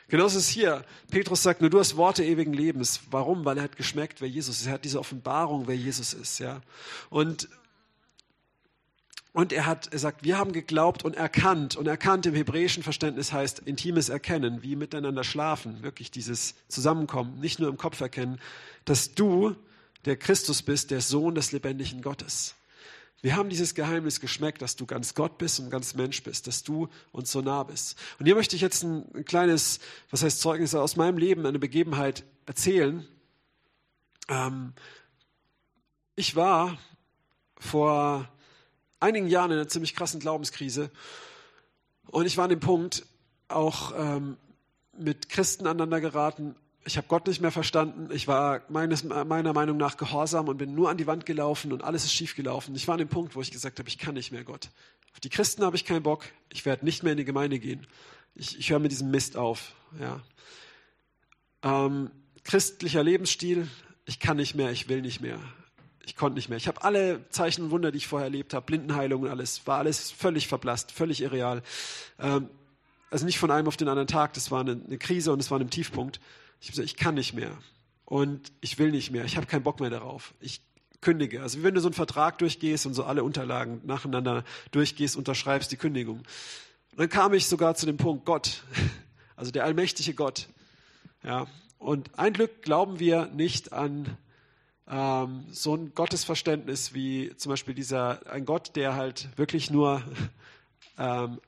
genauso ist es hier. Petrus sagt nur, du hast Worte ewigen Lebens. Warum? Weil er hat geschmeckt, wer Jesus ist. Er hat diese Offenbarung, wer Jesus ist, ja. Und, und er hat, er sagt, wir haben geglaubt und erkannt. Und erkannt im hebräischen Verständnis heißt intimes Erkennen, wie miteinander schlafen. Wirklich dieses Zusammenkommen, nicht nur im Kopf erkennen, dass du der Christus bist, der Sohn des lebendigen Gottes. Wir haben dieses Geheimnis geschmeckt, dass du ganz Gott bist und ganz Mensch bist, dass du uns so nah bist. Und hier möchte ich jetzt ein kleines, was heißt Zeugnis aus meinem Leben, eine Begebenheit erzählen. Ähm, ich war vor einigen Jahren in einer ziemlich krassen Glaubenskrise und ich war an dem Punkt, auch ähm, mit Christen aneinander geraten, ich habe Gott nicht mehr verstanden. Ich war meines, meiner Meinung nach gehorsam und bin nur an die Wand gelaufen und alles ist schief gelaufen. Ich war an dem Punkt, wo ich gesagt habe, ich kann nicht mehr Gott. Auf die Christen habe ich keinen Bock. Ich werde nicht mehr in die Gemeinde gehen. Ich, ich höre mit diesem Mist auf. Ja. Ähm, christlicher Lebensstil, ich kann nicht mehr, ich will nicht mehr. Ich konnte nicht mehr. Ich habe alle Zeichen und Wunder, die ich vorher erlebt habe, Blindenheilung und alles, war alles völlig verblasst, völlig irreal. Ähm, also nicht von einem auf den anderen Tag, das war eine, eine Krise und es war ein Tiefpunkt. Ich habe gesagt, ich kann nicht mehr und ich will nicht mehr, ich habe keinen Bock mehr darauf. Ich kündige. Also wie wenn du so einen Vertrag durchgehst und so alle Unterlagen nacheinander durchgehst, unterschreibst die Kündigung. Und dann kam ich sogar zu dem Punkt, Gott, also der allmächtige Gott. Ja, und ein Glück glauben wir nicht an ähm, so ein Gottesverständnis wie zum Beispiel dieser, ein Gott, der halt wirklich nur, ähm,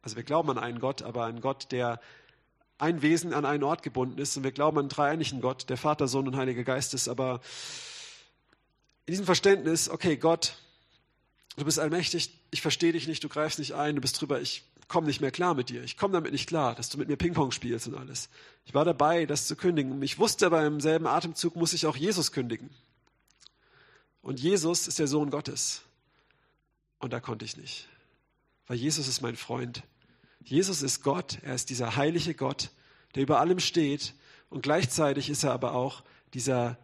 also wir glauben an einen Gott, aber ein Gott, der ein Wesen an einen Ort gebunden ist und wir glauben an einen dreieinigen Gott, der Vater, Sohn und Heiliger Geist ist, aber in diesem Verständnis, okay, Gott, du bist allmächtig, ich verstehe dich nicht, du greifst nicht ein, du bist drüber, ich komme nicht mehr klar mit dir, ich komme damit nicht klar, dass du mit mir Ping-Pong spielst und alles. Ich war dabei, das zu kündigen ich wusste aber im selben Atemzug muss ich auch Jesus kündigen. Und Jesus ist der Sohn Gottes. Und da konnte ich nicht, weil Jesus ist mein Freund. Jesus ist Gott, er ist dieser heilige Gott, der über allem steht und gleichzeitig ist er aber auch dieser,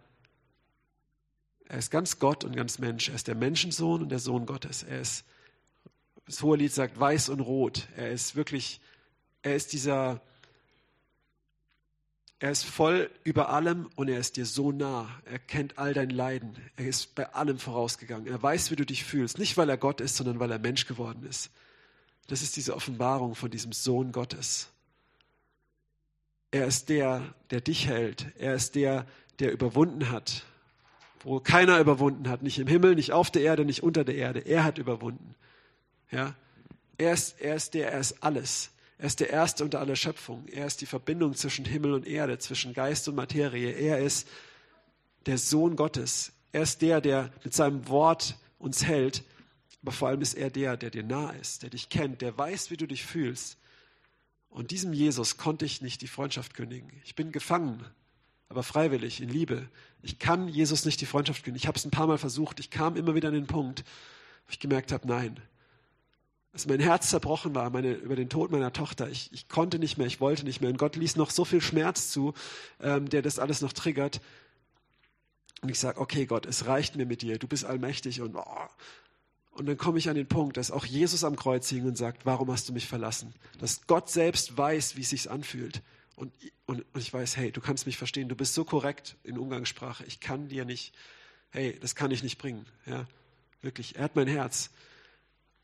er ist ganz Gott und ganz Mensch. Er ist der Menschensohn und der Sohn Gottes. Er ist, das hohe Lied sagt, weiß und rot. Er ist wirklich, er ist dieser, er ist voll über allem und er ist dir so nah. Er kennt all dein Leiden. Er ist bei allem vorausgegangen. Er weiß, wie du dich fühlst. Nicht, weil er Gott ist, sondern weil er Mensch geworden ist. Das ist diese Offenbarung von diesem Sohn Gottes. Er ist der, der dich hält. Er ist der, der überwunden hat, wo keiner überwunden hat. Nicht im Himmel, nicht auf der Erde, nicht unter der Erde. Er hat überwunden. Ja? Er, ist, er ist der, er ist alles. Er ist der Erste unter aller Schöpfung. Er ist die Verbindung zwischen Himmel und Erde, zwischen Geist und Materie. Er ist der Sohn Gottes. Er ist der, der mit seinem Wort uns hält aber vor allem ist er der, der dir nah ist, der dich kennt, der weiß, wie du dich fühlst. Und diesem Jesus konnte ich nicht die Freundschaft kündigen. Ich bin gefangen, aber freiwillig, in Liebe. Ich kann Jesus nicht die Freundschaft kündigen. Ich habe es ein paar Mal versucht. Ich kam immer wieder an den Punkt, wo ich gemerkt habe, nein. Als mein Herz zerbrochen war meine, über den Tod meiner Tochter, ich, ich konnte nicht mehr, ich wollte nicht mehr. Und Gott ließ noch so viel Schmerz zu, ähm, der das alles noch triggert. Und ich sage, okay Gott, es reicht mir mit dir, du bist allmächtig und oh, und dann komme ich an den Punkt, dass auch Jesus am Kreuz hing und sagt, warum hast du mich verlassen? Dass Gott selbst weiß, wie es sich anfühlt. Und, und, und ich weiß, hey, du kannst mich verstehen, du bist so korrekt in Umgangssprache, ich kann dir nicht, hey, das kann ich nicht bringen. Ja, wirklich, er hat mein Herz.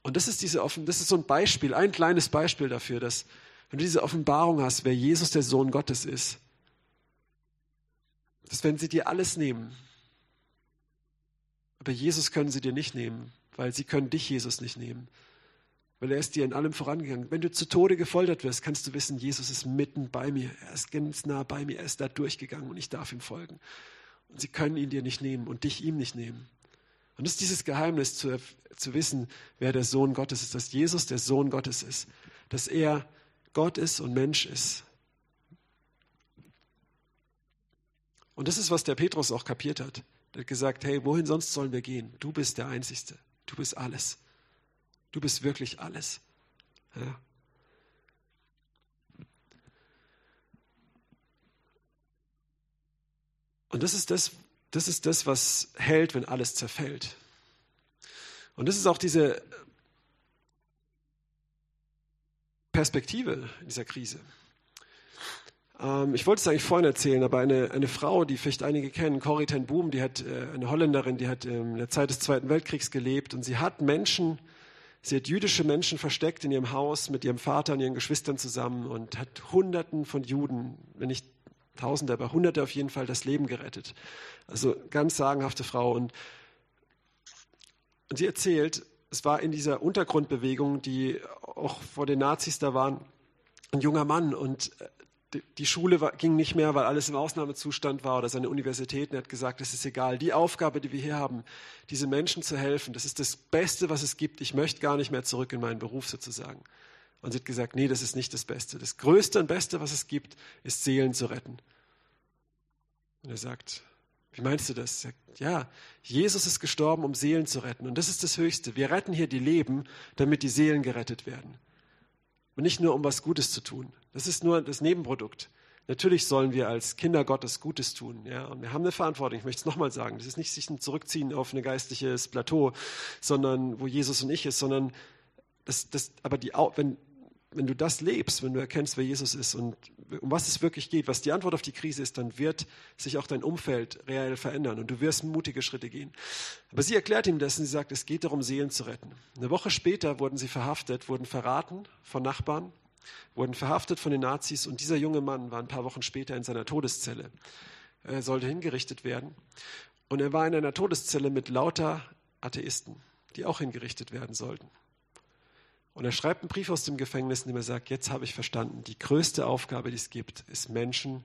Und das ist diese offen, das ist so ein Beispiel, ein kleines Beispiel dafür, dass wenn du diese Offenbarung hast, wer Jesus der Sohn Gottes ist, dass wenn sie dir alles nehmen, aber Jesus können sie dir nicht nehmen, weil sie können dich, Jesus, nicht nehmen. Weil er ist dir in allem vorangegangen. Wenn du zu Tode gefoltert wirst, kannst du wissen, Jesus ist mitten bei mir. Er ist ganz nah bei mir. Er ist da durchgegangen und ich darf ihm folgen. Und sie können ihn dir nicht nehmen und dich ihm nicht nehmen. Und das ist dieses Geheimnis zu, zu wissen, wer der Sohn Gottes ist, dass Jesus der Sohn Gottes ist, dass er Gott ist und Mensch ist. Und das ist, was der Petrus auch kapiert hat. Er hat gesagt, hey, wohin sonst sollen wir gehen? Du bist der Einzigste. Du bist alles. Du bist wirklich alles. Ja. Und das ist das, das ist das, was hält, wenn alles zerfällt. Und das ist auch diese Perspektive in dieser Krise. Ähm, ich wollte es eigentlich vorhin erzählen, aber eine, eine Frau, die vielleicht einige kennen, Corrie ten Boom, die hat, äh, eine Holländerin, die hat in der Zeit des Zweiten Weltkriegs gelebt und sie hat Menschen, sie hat jüdische Menschen versteckt in ihrem Haus mit ihrem Vater und ihren Geschwistern zusammen und hat Hunderten von Juden, wenn nicht Tausende, aber Hunderte auf jeden Fall das Leben gerettet. Also ganz sagenhafte Frau. Und, und sie erzählt, es war in dieser Untergrundbewegung, die auch vor den Nazis da waren, ein junger Mann und äh, die Schule ging nicht mehr, weil alles im Ausnahmezustand war oder seine Universitäten. Er hat gesagt, es ist egal. Die Aufgabe, die wir hier haben, diese Menschen zu helfen, das ist das Beste, was es gibt. Ich möchte gar nicht mehr zurück in meinen Beruf sozusagen. Und sie hat gesagt, nee, das ist nicht das Beste. Das Größte und Beste, was es gibt, ist Seelen zu retten. Und er sagt, wie meinst du das? Sagt, ja, Jesus ist gestorben, um Seelen zu retten. Und das ist das Höchste. Wir retten hier die Leben, damit die Seelen gerettet werden. Und nicht nur, um was Gutes zu tun. Das ist nur das Nebenprodukt. Natürlich sollen wir als Kinder Gottes Gutes tun. Ja? Und wir haben eine Verantwortung. Ich möchte es nochmal sagen. Das ist nicht sich ein Zurückziehen auf ein geistliches Plateau, sondern wo Jesus und ich ist, sondern das, das, aber die, wenn, wenn du das lebst, wenn du erkennst, wer Jesus ist und um was es wirklich geht, was die Antwort auf die Krise ist, dann wird sich auch dein Umfeld reell verändern und du wirst mutige Schritte gehen. Aber sie erklärt ihm das und sie sagt, es geht darum, Seelen zu retten. Eine Woche später wurden sie verhaftet, wurden verraten von Nachbarn, wurden verhaftet von den Nazis und dieser junge Mann war ein paar Wochen später in seiner Todeszelle. Er sollte hingerichtet werden und er war in einer Todeszelle mit lauter Atheisten, die auch hingerichtet werden sollten. Und er schreibt einen Brief aus dem Gefängnis, in dem er sagt, jetzt habe ich verstanden, die größte Aufgabe, die es gibt, ist Menschen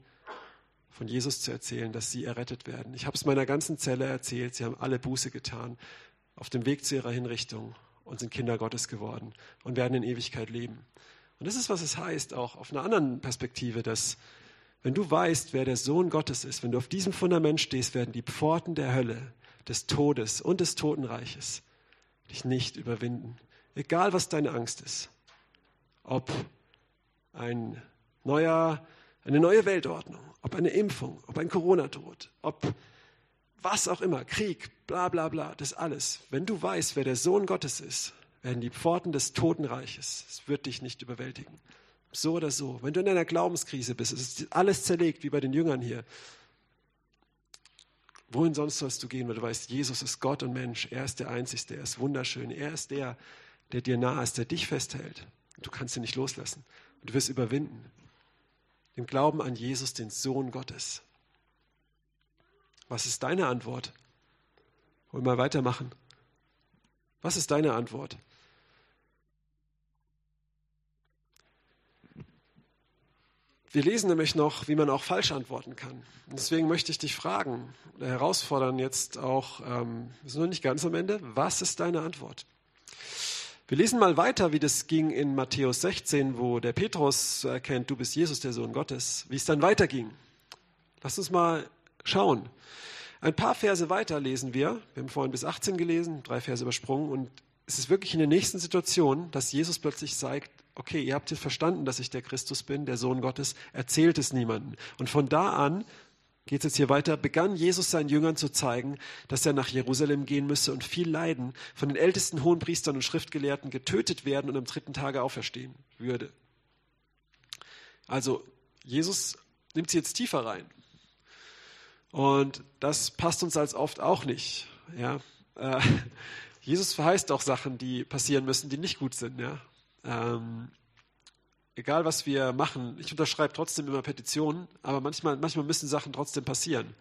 von Jesus zu erzählen, dass sie errettet werden. Ich habe es meiner ganzen Zelle erzählt, sie haben alle Buße getan auf dem Weg zu ihrer Hinrichtung und sind Kinder Gottes geworden und werden in Ewigkeit leben. Und das ist, was es heißt, auch auf einer anderen Perspektive, dass wenn du weißt, wer der Sohn Gottes ist, wenn du auf diesem Fundament stehst, werden die Pforten der Hölle, des Todes und des Totenreiches dich nicht überwinden. Egal, was deine Angst ist. Ob ein neuer, eine neue Weltordnung, ob eine Impfung, ob ein Corona-Tod, ob was auch immer, Krieg, bla bla bla, das alles. Wenn du weißt, wer der Sohn Gottes ist, werden die Pforten des Totenreiches, es wird dich nicht überwältigen. So oder so. Wenn du in einer Glaubenskrise bist, es ist alles zerlegt, wie bei den Jüngern hier. Wohin sonst sollst du gehen, weil du weißt, Jesus ist Gott und Mensch. Er ist der Einzige, er ist wunderschön. Er ist der, der dir nahe ist, der dich festhält. Du kannst ihn nicht loslassen. Und du wirst überwinden. Dem Glauben an Jesus, den Sohn Gottes. Was ist deine Antwort? Wollen wir mal weitermachen? Was ist deine Antwort? Wir lesen nämlich noch, wie man auch falsch antworten kann. Und deswegen möchte ich dich fragen, herausfordern jetzt auch, ähm, wir sind noch nicht ganz am Ende, was ist deine Antwort? Wir lesen mal weiter, wie das ging in Matthäus 16, wo der Petrus erkennt, du bist Jesus, der Sohn Gottes, wie es dann weiterging. Lass uns mal schauen. Ein paar Verse weiter lesen wir. Wir haben vorhin bis 18 gelesen, drei Verse übersprungen. Und es ist wirklich in der nächsten Situation, dass Jesus plötzlich sagt, okay, ihr habt jetzt verstanden, dass ich der Christus bin, der Sohn Gottes, erzählt es niemandem. Und von da an, geht es jetzt hier weiter, begann Jesus seinen Jüngern zu zeigen, dass er nach Jerusalem gehen müsse und viel leiden, von den ältesten Hohenpriestern und Schriftgelehrten getötet werden und am dritten Tage auferstehen würde. Also Jesus nimmt sie jetzt tiefer rein. Und das passt uns als oft auch nicht. Ja? Äh, Jesus verheißt auch Sachen, die passieren müssen, die nicht gut sind. Ja? Ähm, egal was wir machen, ich unterschreibe trotzdem immer Petitionen, aber manchmal, manchmal müssen Sachen trotzdem passieren.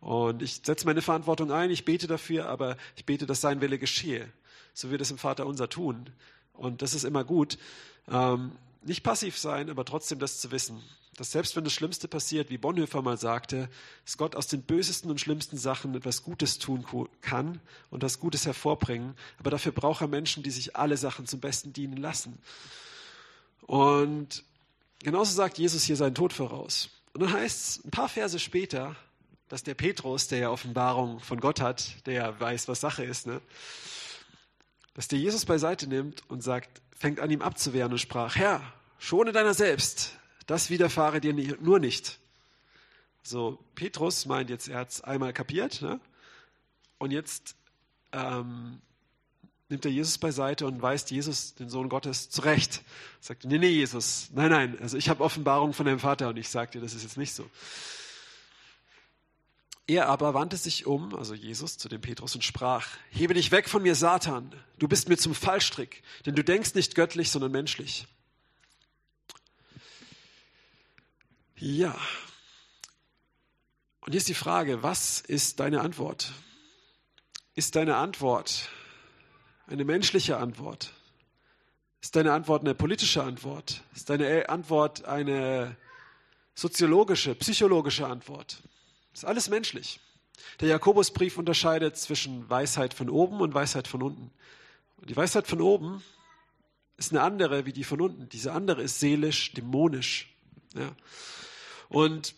Und ich setze meine Verantwortung ein, ich bete dafür, aber ich bete, dass sein Wille geschehe. So wird es im Vater unser tun. Und das ist immer gut. Ähm, nicht passiv sein, aber trotzdem das zu wissen. Dass selbst wenn das Schlimmste passiert, wie Bonhoeffer mal sagte, dass Gott aus den bösesten und schlimmsten Sachen etwas Gutes tun kann und das Gutes hervorbringen. Aber dafür braucht er Menschen, die sich alle Sachen zum Besten dienen lassen. Und genauso sagt Jesus hier seinen Tod voraus. Und dann heißt es ein paar Verse später, dass der Petrus, der ja Offenbarung von Gott hat, der ja weiß, was Sache ist, ne, dass der Jesus beiseite nimmt und sagt, fängt an ihm abzuwehren und sprach, Herr, schone deiner selbst, das widerfahre dir nur nicht. So, Petrus meint jetzt, er hat es einmal kapiert, ne? und jetzt ähm, nimmt er Jesus beiseite und weist Jesus, den Sohn Gottes, zurecht. Sagt, nee, nee, Jesus, nein, nein, also ich habe Offenbarung von deinem Vater und ich sage dir, das ist jetzt nicht so. Er aber wandte sich um, also Jesus, zu dem Petrus und sprach, hebe dich weg von mir, Satan, du bist mir zum Fallstrick, denn du denkst nicht göttlich, sondern menschlich. Ja. Und hier ist die Frage, was ist deine Antwort? Ist deine Antwort eine menschliche Antwort? Ist deine Antwort eine politische Antwort? Ist deine Antwort eine soziologische, psychologische Antwort? Ist alles menschlich. Der Jakobusbrief unterscheidet zwischen Weisheit von oben und Weisheit von unten. Und die Weisheit von oben ist eine andere wie die von unten. Diese andere ist seelisch, dämonisch. Ja. Und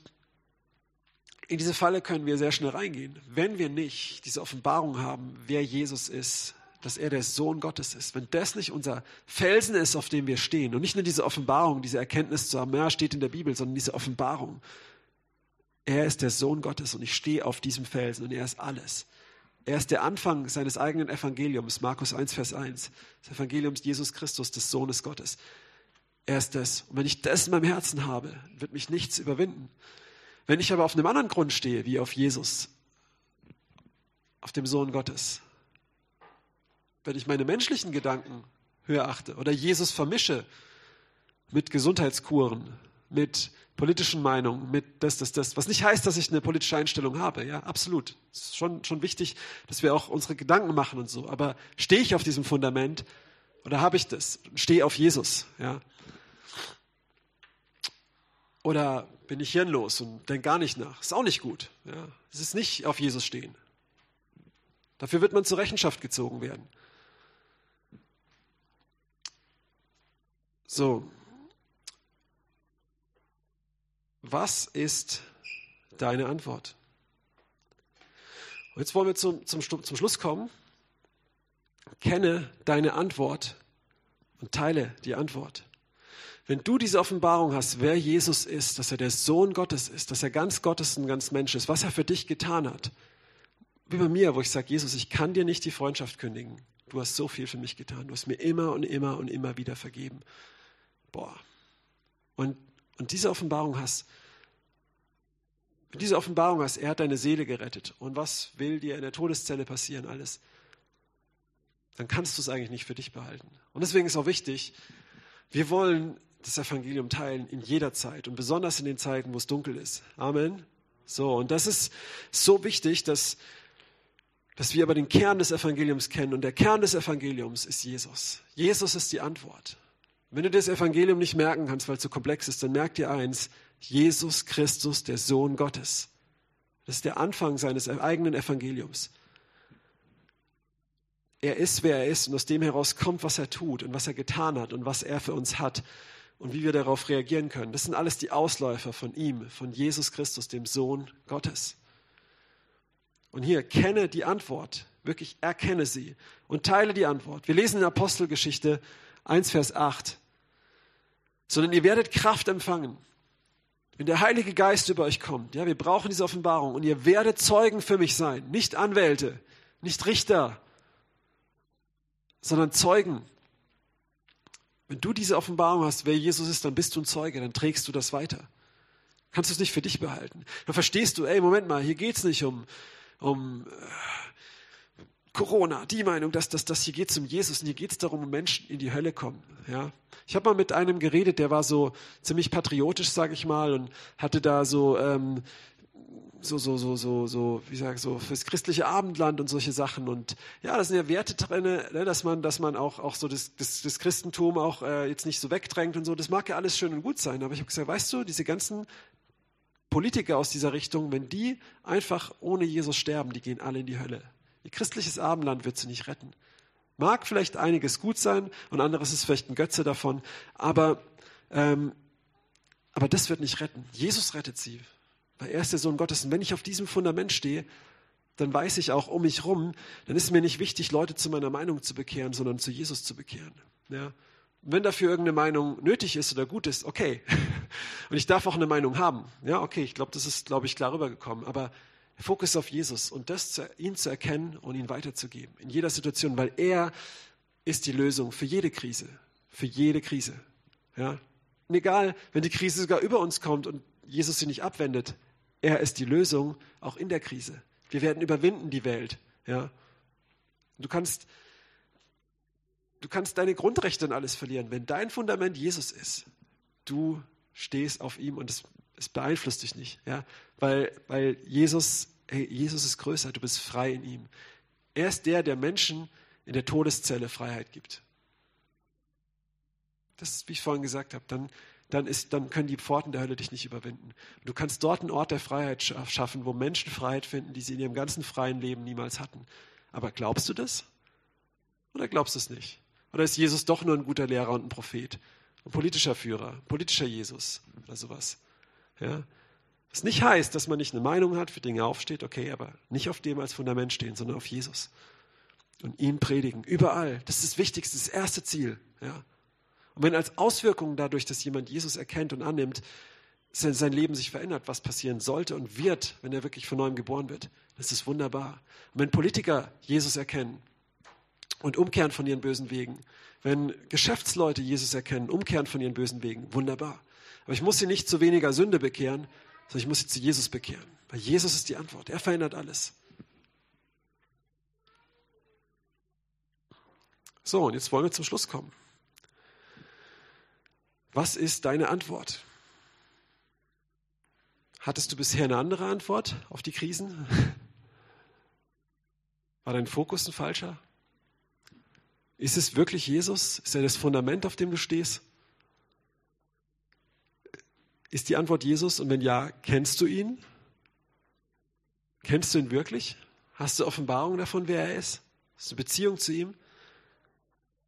in diese Falle können wir sehr schnell reingehen. Wenn wir nicht diese Offenbarung haben, wer Jesus ist, dass er der Sohn Gottes ist, wenn das nicht unser Felsen ist, auf dem wir stehen und nicht nur diese Offenbarung, diese Erkenntnis zu haben, ja, steht in der Bibel, sondern diese Offenbarung. Er ist der Sohn Gottes und ich stehe auf diesem Felsen und er ist alles. Er ist der Anfang seines eigenen Evangeliums, Markus 1, Vers 1, des Evangeliums Jesus Christus, des Sohnes Gottes. Er ist das. Und wenn ich das in meinem Herzen habe, wird mich nichts überwinden. Wenn ich aber auf einem anderen Grund stehe, wie auf Jesus, auf dem Sohn Gottes, wenn ich meine menschlichen Gedanken höher achte oder Jesus vermische mit Gesundheitskuren, mit politischen Meinungen, mit das, das, das, was nicht heißt, dass ich eine politische Einstellung habe, ja, absolut. Es ist schon, schon wichtig, dass wir auch unsere Gedanken machen und so. Aber stehe ich auf diesem Fundament Oder habe ich das? Stehe auf Jesus, ja? Oder bin ich hirnlos und denke gar nicht nach? Ist auch nicht gut. Ja? Es ist nicht auf Jesus stehen. Dafür wird man zur Rechenschaft gezogen werden. So. Was ist deine Antwort? Und jetzt wollen wir zum, zum, zum Schluss kommen. Kenne deine Antwort und teile die Antwort. Wenn du diese Offenbarung hast, wer Jesus ist, dass er der Sohn Gottes ist, dass er ganz Gottes und ganz Mensch ist, was er für dich getan hat, wie bei mir, wo ich sage, Jesus, ich kann dir nicht die Freundschaft kündigen. Du hast so viel für mich getan. Du hast mir immer und immer und immer wieder vergeben. Boah. Und, und diese Offenbarung hast, diese Offenbarung hast, er hat deine Seele gerettet. Und was will dir in der Todeszelle passieren? Alles. Dann kannst du es eigentlich nicht für dich behalten. Und deswegen ist auch wichtig, wir wollen das Evangelium teilen in jeder Zeit und besonders in den Zeiten, wo es dunkel ist. Amen. So, und das ist so wichtig, dass, dass wir aber den Kern des Evangeliums kennen. Und der Kern des Evangeliums ist Jesus. Jesus ist die Antwort. Wenn du das Evangelium nicht merken kannst, weil es so komplex ist, dann merk dir eins, Jesus Christus, der Sohn Gottes. Das ist der Anfang seines eigenen Evangeliums. Er ist, wer er ist und aus dem heraus kommt, was er tut und was er getan hat und was er für uns hat und wie wir darauf reagieren können. Das sind alles die Ausläufer von ihm, von Jesus Christus, dem Sohn Gottes. Und hier, kenne die Antwort, wirklich erkenne sie und teile die Antwort. Wir lesen in Apostelgeschichte 1, Vers 8. Sondern ihr werdet Kraft empfangen, wenn der Heilige Geist über euch kommt. Ja, wir brauchen diese Offenbarung und ihr werdet Zeugen für mich sein. Nicht Anwälte, nicht Richter, sondern Zeugen. Wenn du diese Offenbarung hast, wer Jesus ist, dann bist du ein Zeuge, dann trägst du das weiter. Kannst du es nicht für dich behalten. Dann verstehst du, ey, Moment mal, hier geht es nicht um, um äh, Corona, die Meinung, dass, dass, dass hier geht es um Jesus und hier geht es darum, um Menschen in die Hölle kommen. Ja? Ich habe mal mit einem geredet, der war so ziemlich patriotisch, sage ich mal, und hatte da so, ähm, so, so, so, so, so, wie sag ich so, fürs christliche Abendland und solche Sachen. Und ja, da sind ja Werte drin, ne, dass man, dass man auch, auch so das, das, das Christentum auch äh, jetzt nicht so wegdrängt und so. Das mag ja alles schön und gut sein, aber ich habe gesagt, weißt du, diese ganzen Politiker aus dieser Richtung, wenn die einfach ohne Jesus sterben, die gehen alle in die Hölle. Ihr christliches Abendland wird sie nicht retten. Mag vielleicht einiges gut sein und anderes ist vielleicht ein Götze davon, aber, ähm, aber das wird nicht retten. Jesus rettet sie, weil er ist der Sohn Gottes. Und wenn ich auf diesem Fundament stehe, dann weiß ich auch um mich rum, dann ist mir nicht wichtig, Leute zu meiner Meinung zu bekehren, sondern zu Jesus zu bekehren. Ja? Wenn dafür irgendeine Meinung nötig ist oder gut ist, okay. Und ich darf auch eine Meinung haben. Ja, okay, ich glaube, das ist, glaube ich, klar rübergekommen. Aber Fokus auf Jesus und das zu, ihn zu erkennen und ihn weiterzugeben in jeder Situation, weil er ist die Lösung für jede Krise, für jede Krise. Ja? Und egal, wenn die Krise sogar über uns kommt und Jesus sie nicht abwendet, er ist die Lösung auch in der Krise. Wir werden überwinden die Welt. Ja? Du kannst du kannst deine Grundrechte und alles verlieren, wenn dein Fundament Jesus ist. Du stehst auf ihm und es es beeinflusst dich nicht, ja, weil, weil Jesus, hey, Jesus ist größer, du bist frei in ihm. Er ist der, der Menschen in der Todeszelle Freiheit gibt. Das ist, wie ich vorhin gesagt habe, dann, dann, ist, dann können die Pforten der Hölle dich nicht überwinden. Du kannst dort einen Ort der Freiheit schaffen, wo Menschen Freiheit finden, die sie in ihrem ganzen freien Leben niemals hatten. Aber glaubst du das? Oder glaubst du es nicht? Oder ist Jesus doch nur ein guter Lehrer und ein Prophet? Ein politischer Führer, ein politischer Jesus oder sowas? Ja? Was nicht heißt, dass man nicht eine Meinung hat, für Dinge aufsteht, okay, aber nicht auf dem als Fundament stehen, sondern auf Jesus. Und ihn predigen, überall. Das ist das Wichtigste, das erste Ziel. Ja? Und wenn als Auswirkung dadurch, dass jemand Jesus erkennt und annimmt, sein Leben sich verändert, was passieren sollte und wird, wenn er wirklich von neuem geboren wird, das ist wunderbar. Und wenn Politiker Jesus erkennen und umkehren von ihren bösen Wegen, wenn Geschäftsleute Jesus erkennen, umkehren von ihren bösen Wegen, wunderbar. Aber ich muss sie nicht zu weniger Sünde bekehren, sondern ich muss sie zu Jesus bekehren. Weil Jesus ist die Antwort. Er verändert alles. So, und jetzt wollen wir zum Schluss kommen. Was ist deine Antwort? Hattest du bisher eine andere Antwort auf die Krisen? War dein Fokus ein falscher? Ist es wirklich Jesus? Ist er das Fundament, auf dem du stehst? Ist die Antwort Jesus? Und wenn ja, kennst du ihn? Kennst du ihn wirklich? Hast du Offenbarung davon, wer er ist? Hast du Beziehung zu ihm?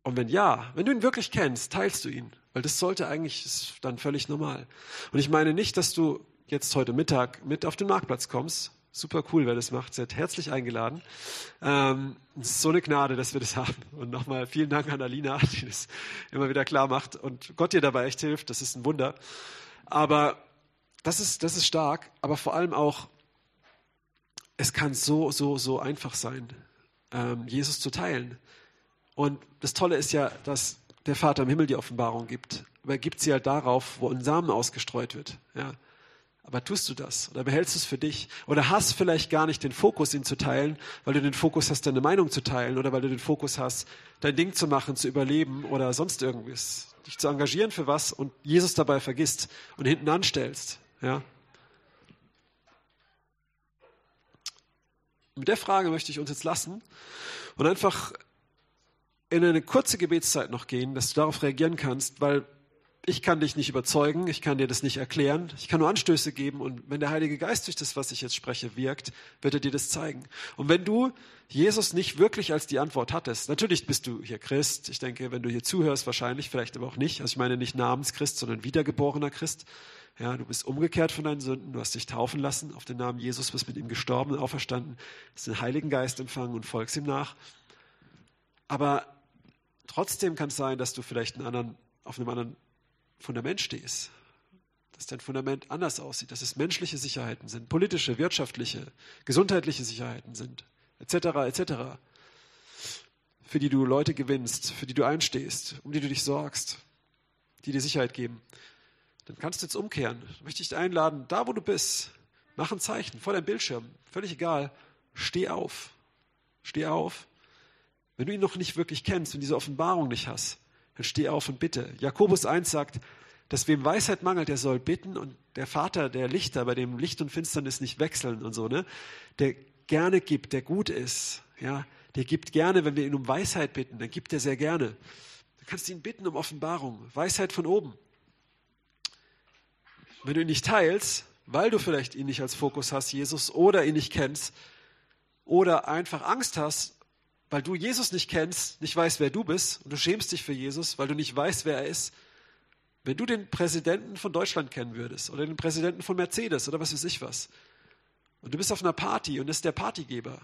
Und wenn ja, wenn du ihn wirklich kennst, teilst du ihn. Weil das sollte eigentlich, ist dann völlig normal. Und ich meine nicht, dass du jetzt heute Mittag mit auf den Marktplatz kommst. Super cool, wer das macht. Seid herzlich eingeladen. Ähm, so eine Gnade, dass wir das haben. Und nochmal vielen Dank an Alina, die das immer wieder klar macht und Gott dir dabei echt hilft. Das ist ein Wunder. Aber das ist, das ist stark. Aber vor allem auch, es kann so, so, so einfach sein, ähm, Jesus zu teilen. Und das Tolle ist ja, dass der Vater im Himmel die Offenbarung gibt. Aber er gibt sie halt darauf, wo ein Samen ausgestreut wird. Ja. Aber tust du das oder behältst du es für dich? Oder hast vielleicht gar nicht den Fokus, ihn zu teilen, weil du den Fokus hast, deine Meinung zu teilen oder weil du den Fokus hast, dein Ding zu machen, zu überleben oder sonst irgendwas. Dich zu engagieren für was und Jesus dabei vergisst und hinten anstellst. Ja. Mit der Frage möchte ich uns jetzt lassen und einfach in eine kurze Gebetszeit noch gehen, dass du darauf reagieren kannst, weil ich kann dich nicht überzeugen, ich kann dir das nicht erklären, ich kann nur Anstöße geben und wenn der Heilige Geist durch das, was ich jetzt spreche, wirkt, wird er dir das zeigen. Und wenn du Jesus nicht wirklich als die Antwort hattest, natürlich bist du hier Christ, ich denke, wenn du hier zuhörst, wahrscheinlich, vielleicht aber auch nicht, also ich meine nicht Namenschrist, sondern wiedergeborener Christ, ja, du bist umgekehrt von deinen Sünden, du hast dich taufen lassen auf den Namen Jesus, bist mit ihm gestorben und auferstanden, hast den Heiligen Geist empfangen und folgst ihm nach. Aber trotzdem kann es sein, dass du vielleicht einen anderen, auf einem anderen Fundament stehst. Dass dein Fundament anders aussieht, dass es menschliche Sicherheiten sind, politische, wirtschaftliche, gesundheitliche Sicherheiten sind, etc., etc., für die du Leute gewinnst, für die du einstehst, um die du dich sorgst, die dir Sicherheit geben. Dann kannst du jetzt umkehren. Ich möchte dich einladen, da wo du bist, mach ein Zeichen vor deinem Bildschirm, völlig egal, steh auf. Steh auf. Wenn du ihn noch nicht wirklich kennst, wenn du diese Offenbarung nicht hast, dann steh auf und bitte. Jakobus 1 sagt, dass wem Weisheit mangelt, der soll bitten und der Vater, der Lichter, bei dem Licht und Finsternis nicht wechseln und so, ne, der gerne gibt, der gut ist, ja, der gibt gerne, wenn wir ihn um Weisheit bitten, dann gibt er sehr gerne. Du kannst ihn bitten um Offenbarung, Weisheit von oben. Wenn du ihn nicht teilst, weil du vielleicht ihn nicht als Fokus hast, Jesus, oder ihn nicht kennst, oder einfach Angst hast, weil du Jesus nicht kennst, nicht weißt, wer du bist, und du schämst dich für Jesus, weil du nicht weißt, wer er ist. Wenn du den Präsidenten von Deutschland kennen würdest, oder den Präsidenten von Mercedes, oder was weiß ich was, und du bist auf einer Party und ist der Partygeber,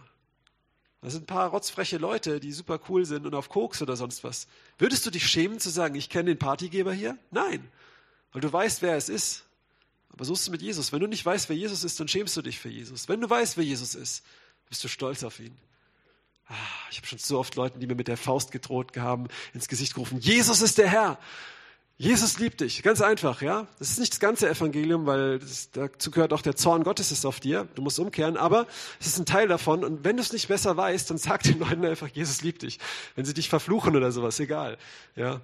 da sind ein paar rotzfreche Leute, die super cool sind und auf Koks oder sonst was. Würdest du dich schämen zu sagen, ich kenne den Partygeber hier? Nein, weil du weißt, wer es ist. Aber so ist es mit Jesus. Wenn du nicht weißt, wer Jesus ist, dann schämst du dich für Jesus. Wenn du weißt, wer Jesus ist, bist du stolz auf ihn. Ah, ich habe schon so oft Leuten, die mir mit der Faust gedroht haben, ins Gesicht gerufen, Jesus ist der Herr. Jesus liebt dich. Ganz einfach, ja. Das ist nicht das ganze Evangelium, weil das, dazu gehört auch der Zorn Gottes ist auf dir. Du musst umkehren, aber es ist ein Teil davon. Und wenn du es nicht besser weißt, dann sag den Leuten einfach, Jesus liebt dich. Wenn sie dich verfluchen oder sowas, egal, ja.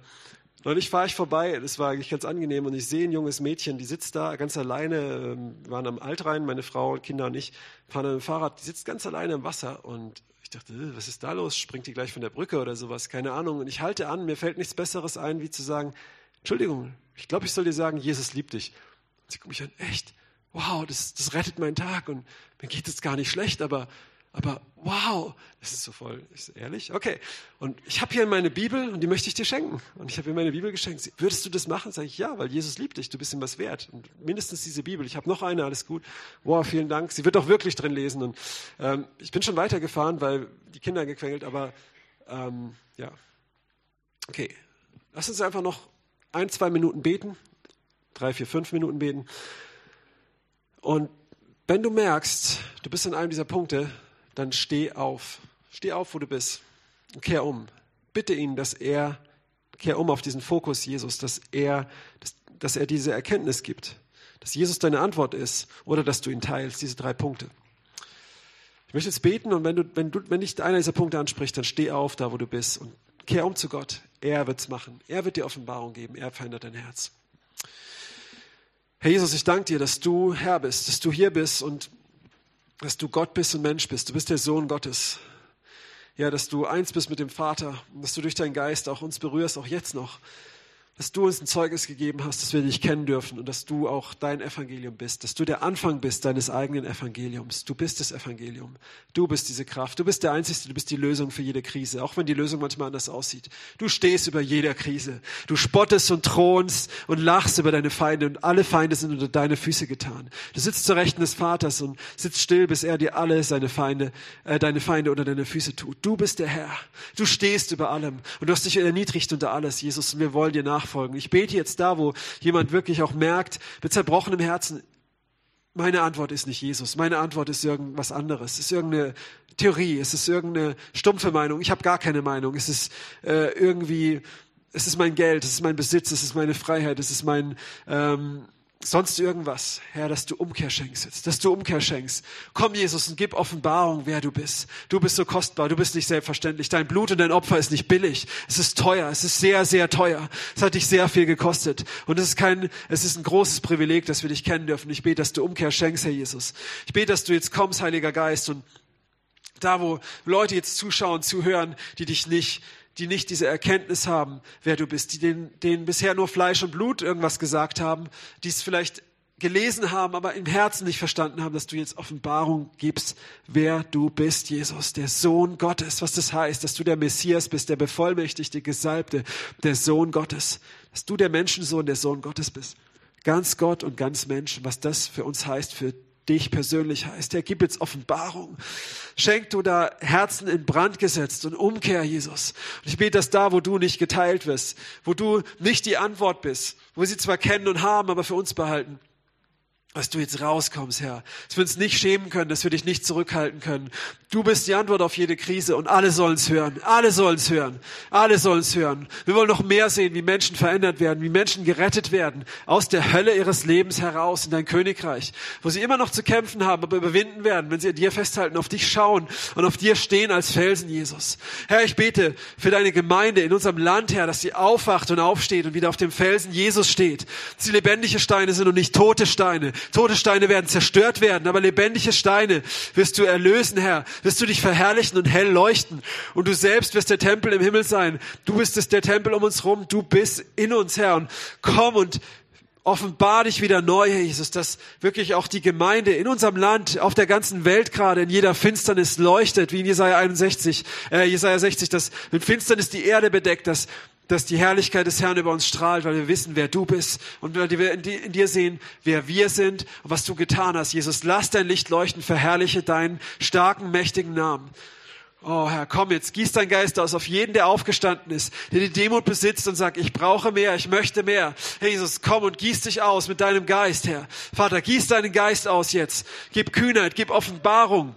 Neulich fahre ich vorbei, das war eigentlich ganz angenehm, und ich sehe ein junges Mädchen, die sitzt da ganz alleine, ähm, wir waren am Altrhein, meine Frau, Kinder und ich, fahren mit dem Fahrrad, die sitzt ganz alleine im Wasser und dachte, äh, was ist da los? Springt die gleich von der Brücke oder sowas? Keine Ahnung. Und ich halte an, mir fällt nichts Besseres ein, wie zu sagen, Entschuldigung, ich glaube, ich soll dir sagen, Jesus liebt dich. Und sie guckt mich an, echt? Wow, das, das rettet meinen Tag und mir geht es gar nicht schlecht, aber aber wow, das ist so voll, ist ehrlich? Okay. Und ich habe hier meine Bibel und die möchte ich dir schenken. Und ich habe ihr meine Bibel geschenkt. Würdest du das machen? Sage ich, ja, weil Jesus liebt dich, du bist ihm was wert. Und mindestens diese Bibel. Ich habe noch eine, alles gut. Wow, vielen Dank. Sie wird auch wirklich drin lesen. Und ähm, ich bin schon weitergefahren, weil die Kinder gequengelt, aber ähm, ja. Okay. Lass uns einfach noch ein, zwei Minuten beten. Drei, vier, fünf Minuten beten. Und wenn du merkst, du bist in einem dieser Punkte, dann steh auf. Steh auf, wo du bist und kehr um. Bitte ihn, dass er, kehr um auf diesen Fokus Jesus, dass er, dass, dass er diese Erkenntnis gibt, dass Jesus deine Antwort ist oder dass du ihn teilst, diese drei Punkte. Ich möchte jetzt beten und wenn du, wenn du, wenn dich einer dieser Punkte anspricht, dann steh auf da, wo du bist und kehr um zu Gott. Er wird's machen. Er wird dir Offenbarung geben. Er verändert dein Herz. Herr Jesus, ich danke dir, dass du Herr bist, dass du hier bist und dass du Gott bist und Mensch bist. Du bist der Sohn Gottes. ja, dass du eins bist mit dem Vater und dass du durch deinen Geist auch uns berührst, auch jetzt noch dass du uns ein Zeugnis gegeben hast, dass wir dich kennen dürfen und dass du auch dein Evangelium bist, dass du der Anfang bist deines eigenen Evangeliums. Du bist das Evangelium. Du bist diese Kraft. Du bist der Einzige, du bist die Lösung für jede Krise, auch wenn die Lösung manchmal anders aussieht. Du stehst über jeder Krise. Du spottest und thronst und lachst über deine Feinde und alle Feinde sind unter deine Füße getan. Du sitzt zur Rechten des Vaters und sitzt still, bis er dir alle seine Feinde, äh, deine Feinde unter deine Füße tut. Du bist der Herr. Du stehst über allem und du hast dich erniedrigt unter alles, Jesus, und wir wollen dir nach nachfolgen. Ich bete jetzt da, wo jemand wirklich auch merkt, mit zerbrochenem Herzen, meine Antwort ist nicht Jesus. Meine Antwort ist irgendwas anderes. Es ist irgendeine Theorie. Es ist irgendeine stumpfe Meinung. Ich habe gar keine Meinung. Es ist äh, irgendwie, es ist mein Geld, es ist mein Besitz, es ist meine Freiheit, es ist mein, ähm, sonst irgendwas, Herr, dass du Umkehr schenkst jetzt, dass du Umkehr schenkst. Komm, Jesus, und gib Offenbarung, wer du bist. Du bist so kostbar, du bist nicht selbstverständlich. Dein Blut und dein Opfer ist nicht billig. Es ist teuer, es ist sehr, sehr teuer. Es hat dich sehr viel gekostet. Und es ist kein, es ist ein großes Privileg, dass wir dich kennen dürfen. Ich bete, dass du Umkehr schenkst, Herr Jesus. Ich bete, dass du jetzt kommst, Heiliger Geist, und da, wo Leute jetzt zuschauen, zuhören, die dich nicht die nicht diese Erkenntnis haben, wer du bist, die denen, denen bisher nur Fleisch und Blut irgendwas gesagt haben, die es vielleicht gelesen haben, aber im Herzen nicht verstanden haben, dass du jetzt Offenbarung gibst, wer du bist, Jesus, der Sohn Gottes, was das heißt, dass du der Messias bist, der bevollmächtigte, Gesalbte, der Sohn Gottes, dass du der Menschensohn, der Sohn Gottes bist. Ganz Gott und ganz Mensch, was das für uns heißt, für dich persönlich heißt. Er gibt jetzt Offenbarung. Schenk du da Herzen in Brand gesetzt und Umkehr, Jesus. Und ich bete, dass da, wo du nicht geteilt wirst, wo du nicht die Antwort bist, wo sie zwar kennen und haben, aber für uns behalten, dass du jetzt rauskommst, Herr. Dass wir uns nicht schämen können, dass wir dich nicht zurückhalten können. Du bist die Antwort auf jede Krise und alle sollen es hören. Alle sollen es hören. Alle sollen es hören. Wir wollen noch mehr sehen, wie Menschen verändert werden, wie Menschen gerettet werden aus der Hölle ihres Lebens heraus in dein Königreich, wo sie immer noch zu kämpfen haben, aber überwinden werden, wenn sie an dir festhalten, auf dich schauen und auf dir stehen als Felsen, Jesus. Herr, ich bete für deine Gemeinde in unserem Land, Herr, dass sie aufwacht und aufsteht und wieder auf dem Felsen Jesus steht. Dass sie lebendige Steine sind und nicht tote Steine Tote Steine werden zerstört werden, aber lebendige Steine wirst du erlösen, Herr. Wirst du dich verherrlichen und hell leuchten. Und du selbst wirst der Tempel im Himmel sein. Du bist es, der Tempel um uns rum. Du bist in uns, Herr. Und komm und offenbar dich wieder neu, Herr Jesus, dass wirklich auch die Gemeinde in unserem Land, auf der ganzen Welt gerade in jeder Finsternis leuchtet, wie in Jesaja 61, äh, Jesaja 60, dass mit Finsternis die Erde bedeckt, dass dass die Herrlichkeit des Herrn über uns strahlt, weil wir wissen, wer du bist und weil wir in dir sehen, wer wir sind und was du getan hast. Jesus, lass dein Licht leuchten, verherrliche deinen starken, mächtigen Namen. Oh Herr, komm jetzt, gieß dein Geist aus auf jeden, der aufgestanden ist, der die Demut besitzt und sagt, ich brauche mehr, ich möchte mehr. Herr Jesus, komm und gieß dich aus mit deinem Geist, Herr. Vater, gieß deinen Geist aus jetzt. Gib Kühnheit, gib Offenbarung.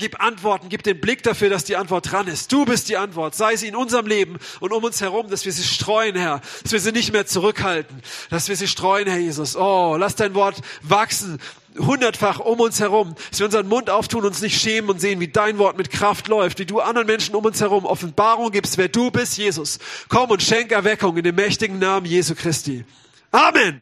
Gib Antworten, gib den Blick dafür, dass die Antwort dran ist. Du bist die Antwort. Sei sie in unserem Leben und um uns herum, dass wir sie streuen, Herr. Dass wir sie nicht mehr zurückhalten. Dass wir sie streuen, Herr Jesus. Oh, lass dein Wort wachsen. Hundertfach um uns herum. Dass wir unseren Mund auftun, uns nicht schämen und sehen, wie dein Wort mit Kraft läuft. Wie du anderen Menschen um uns herum Offenbarung gibst, wer du bist, Jesus. Komm und schenk Erweckung in dem mächtigen Namen Jesu Christi. Amen.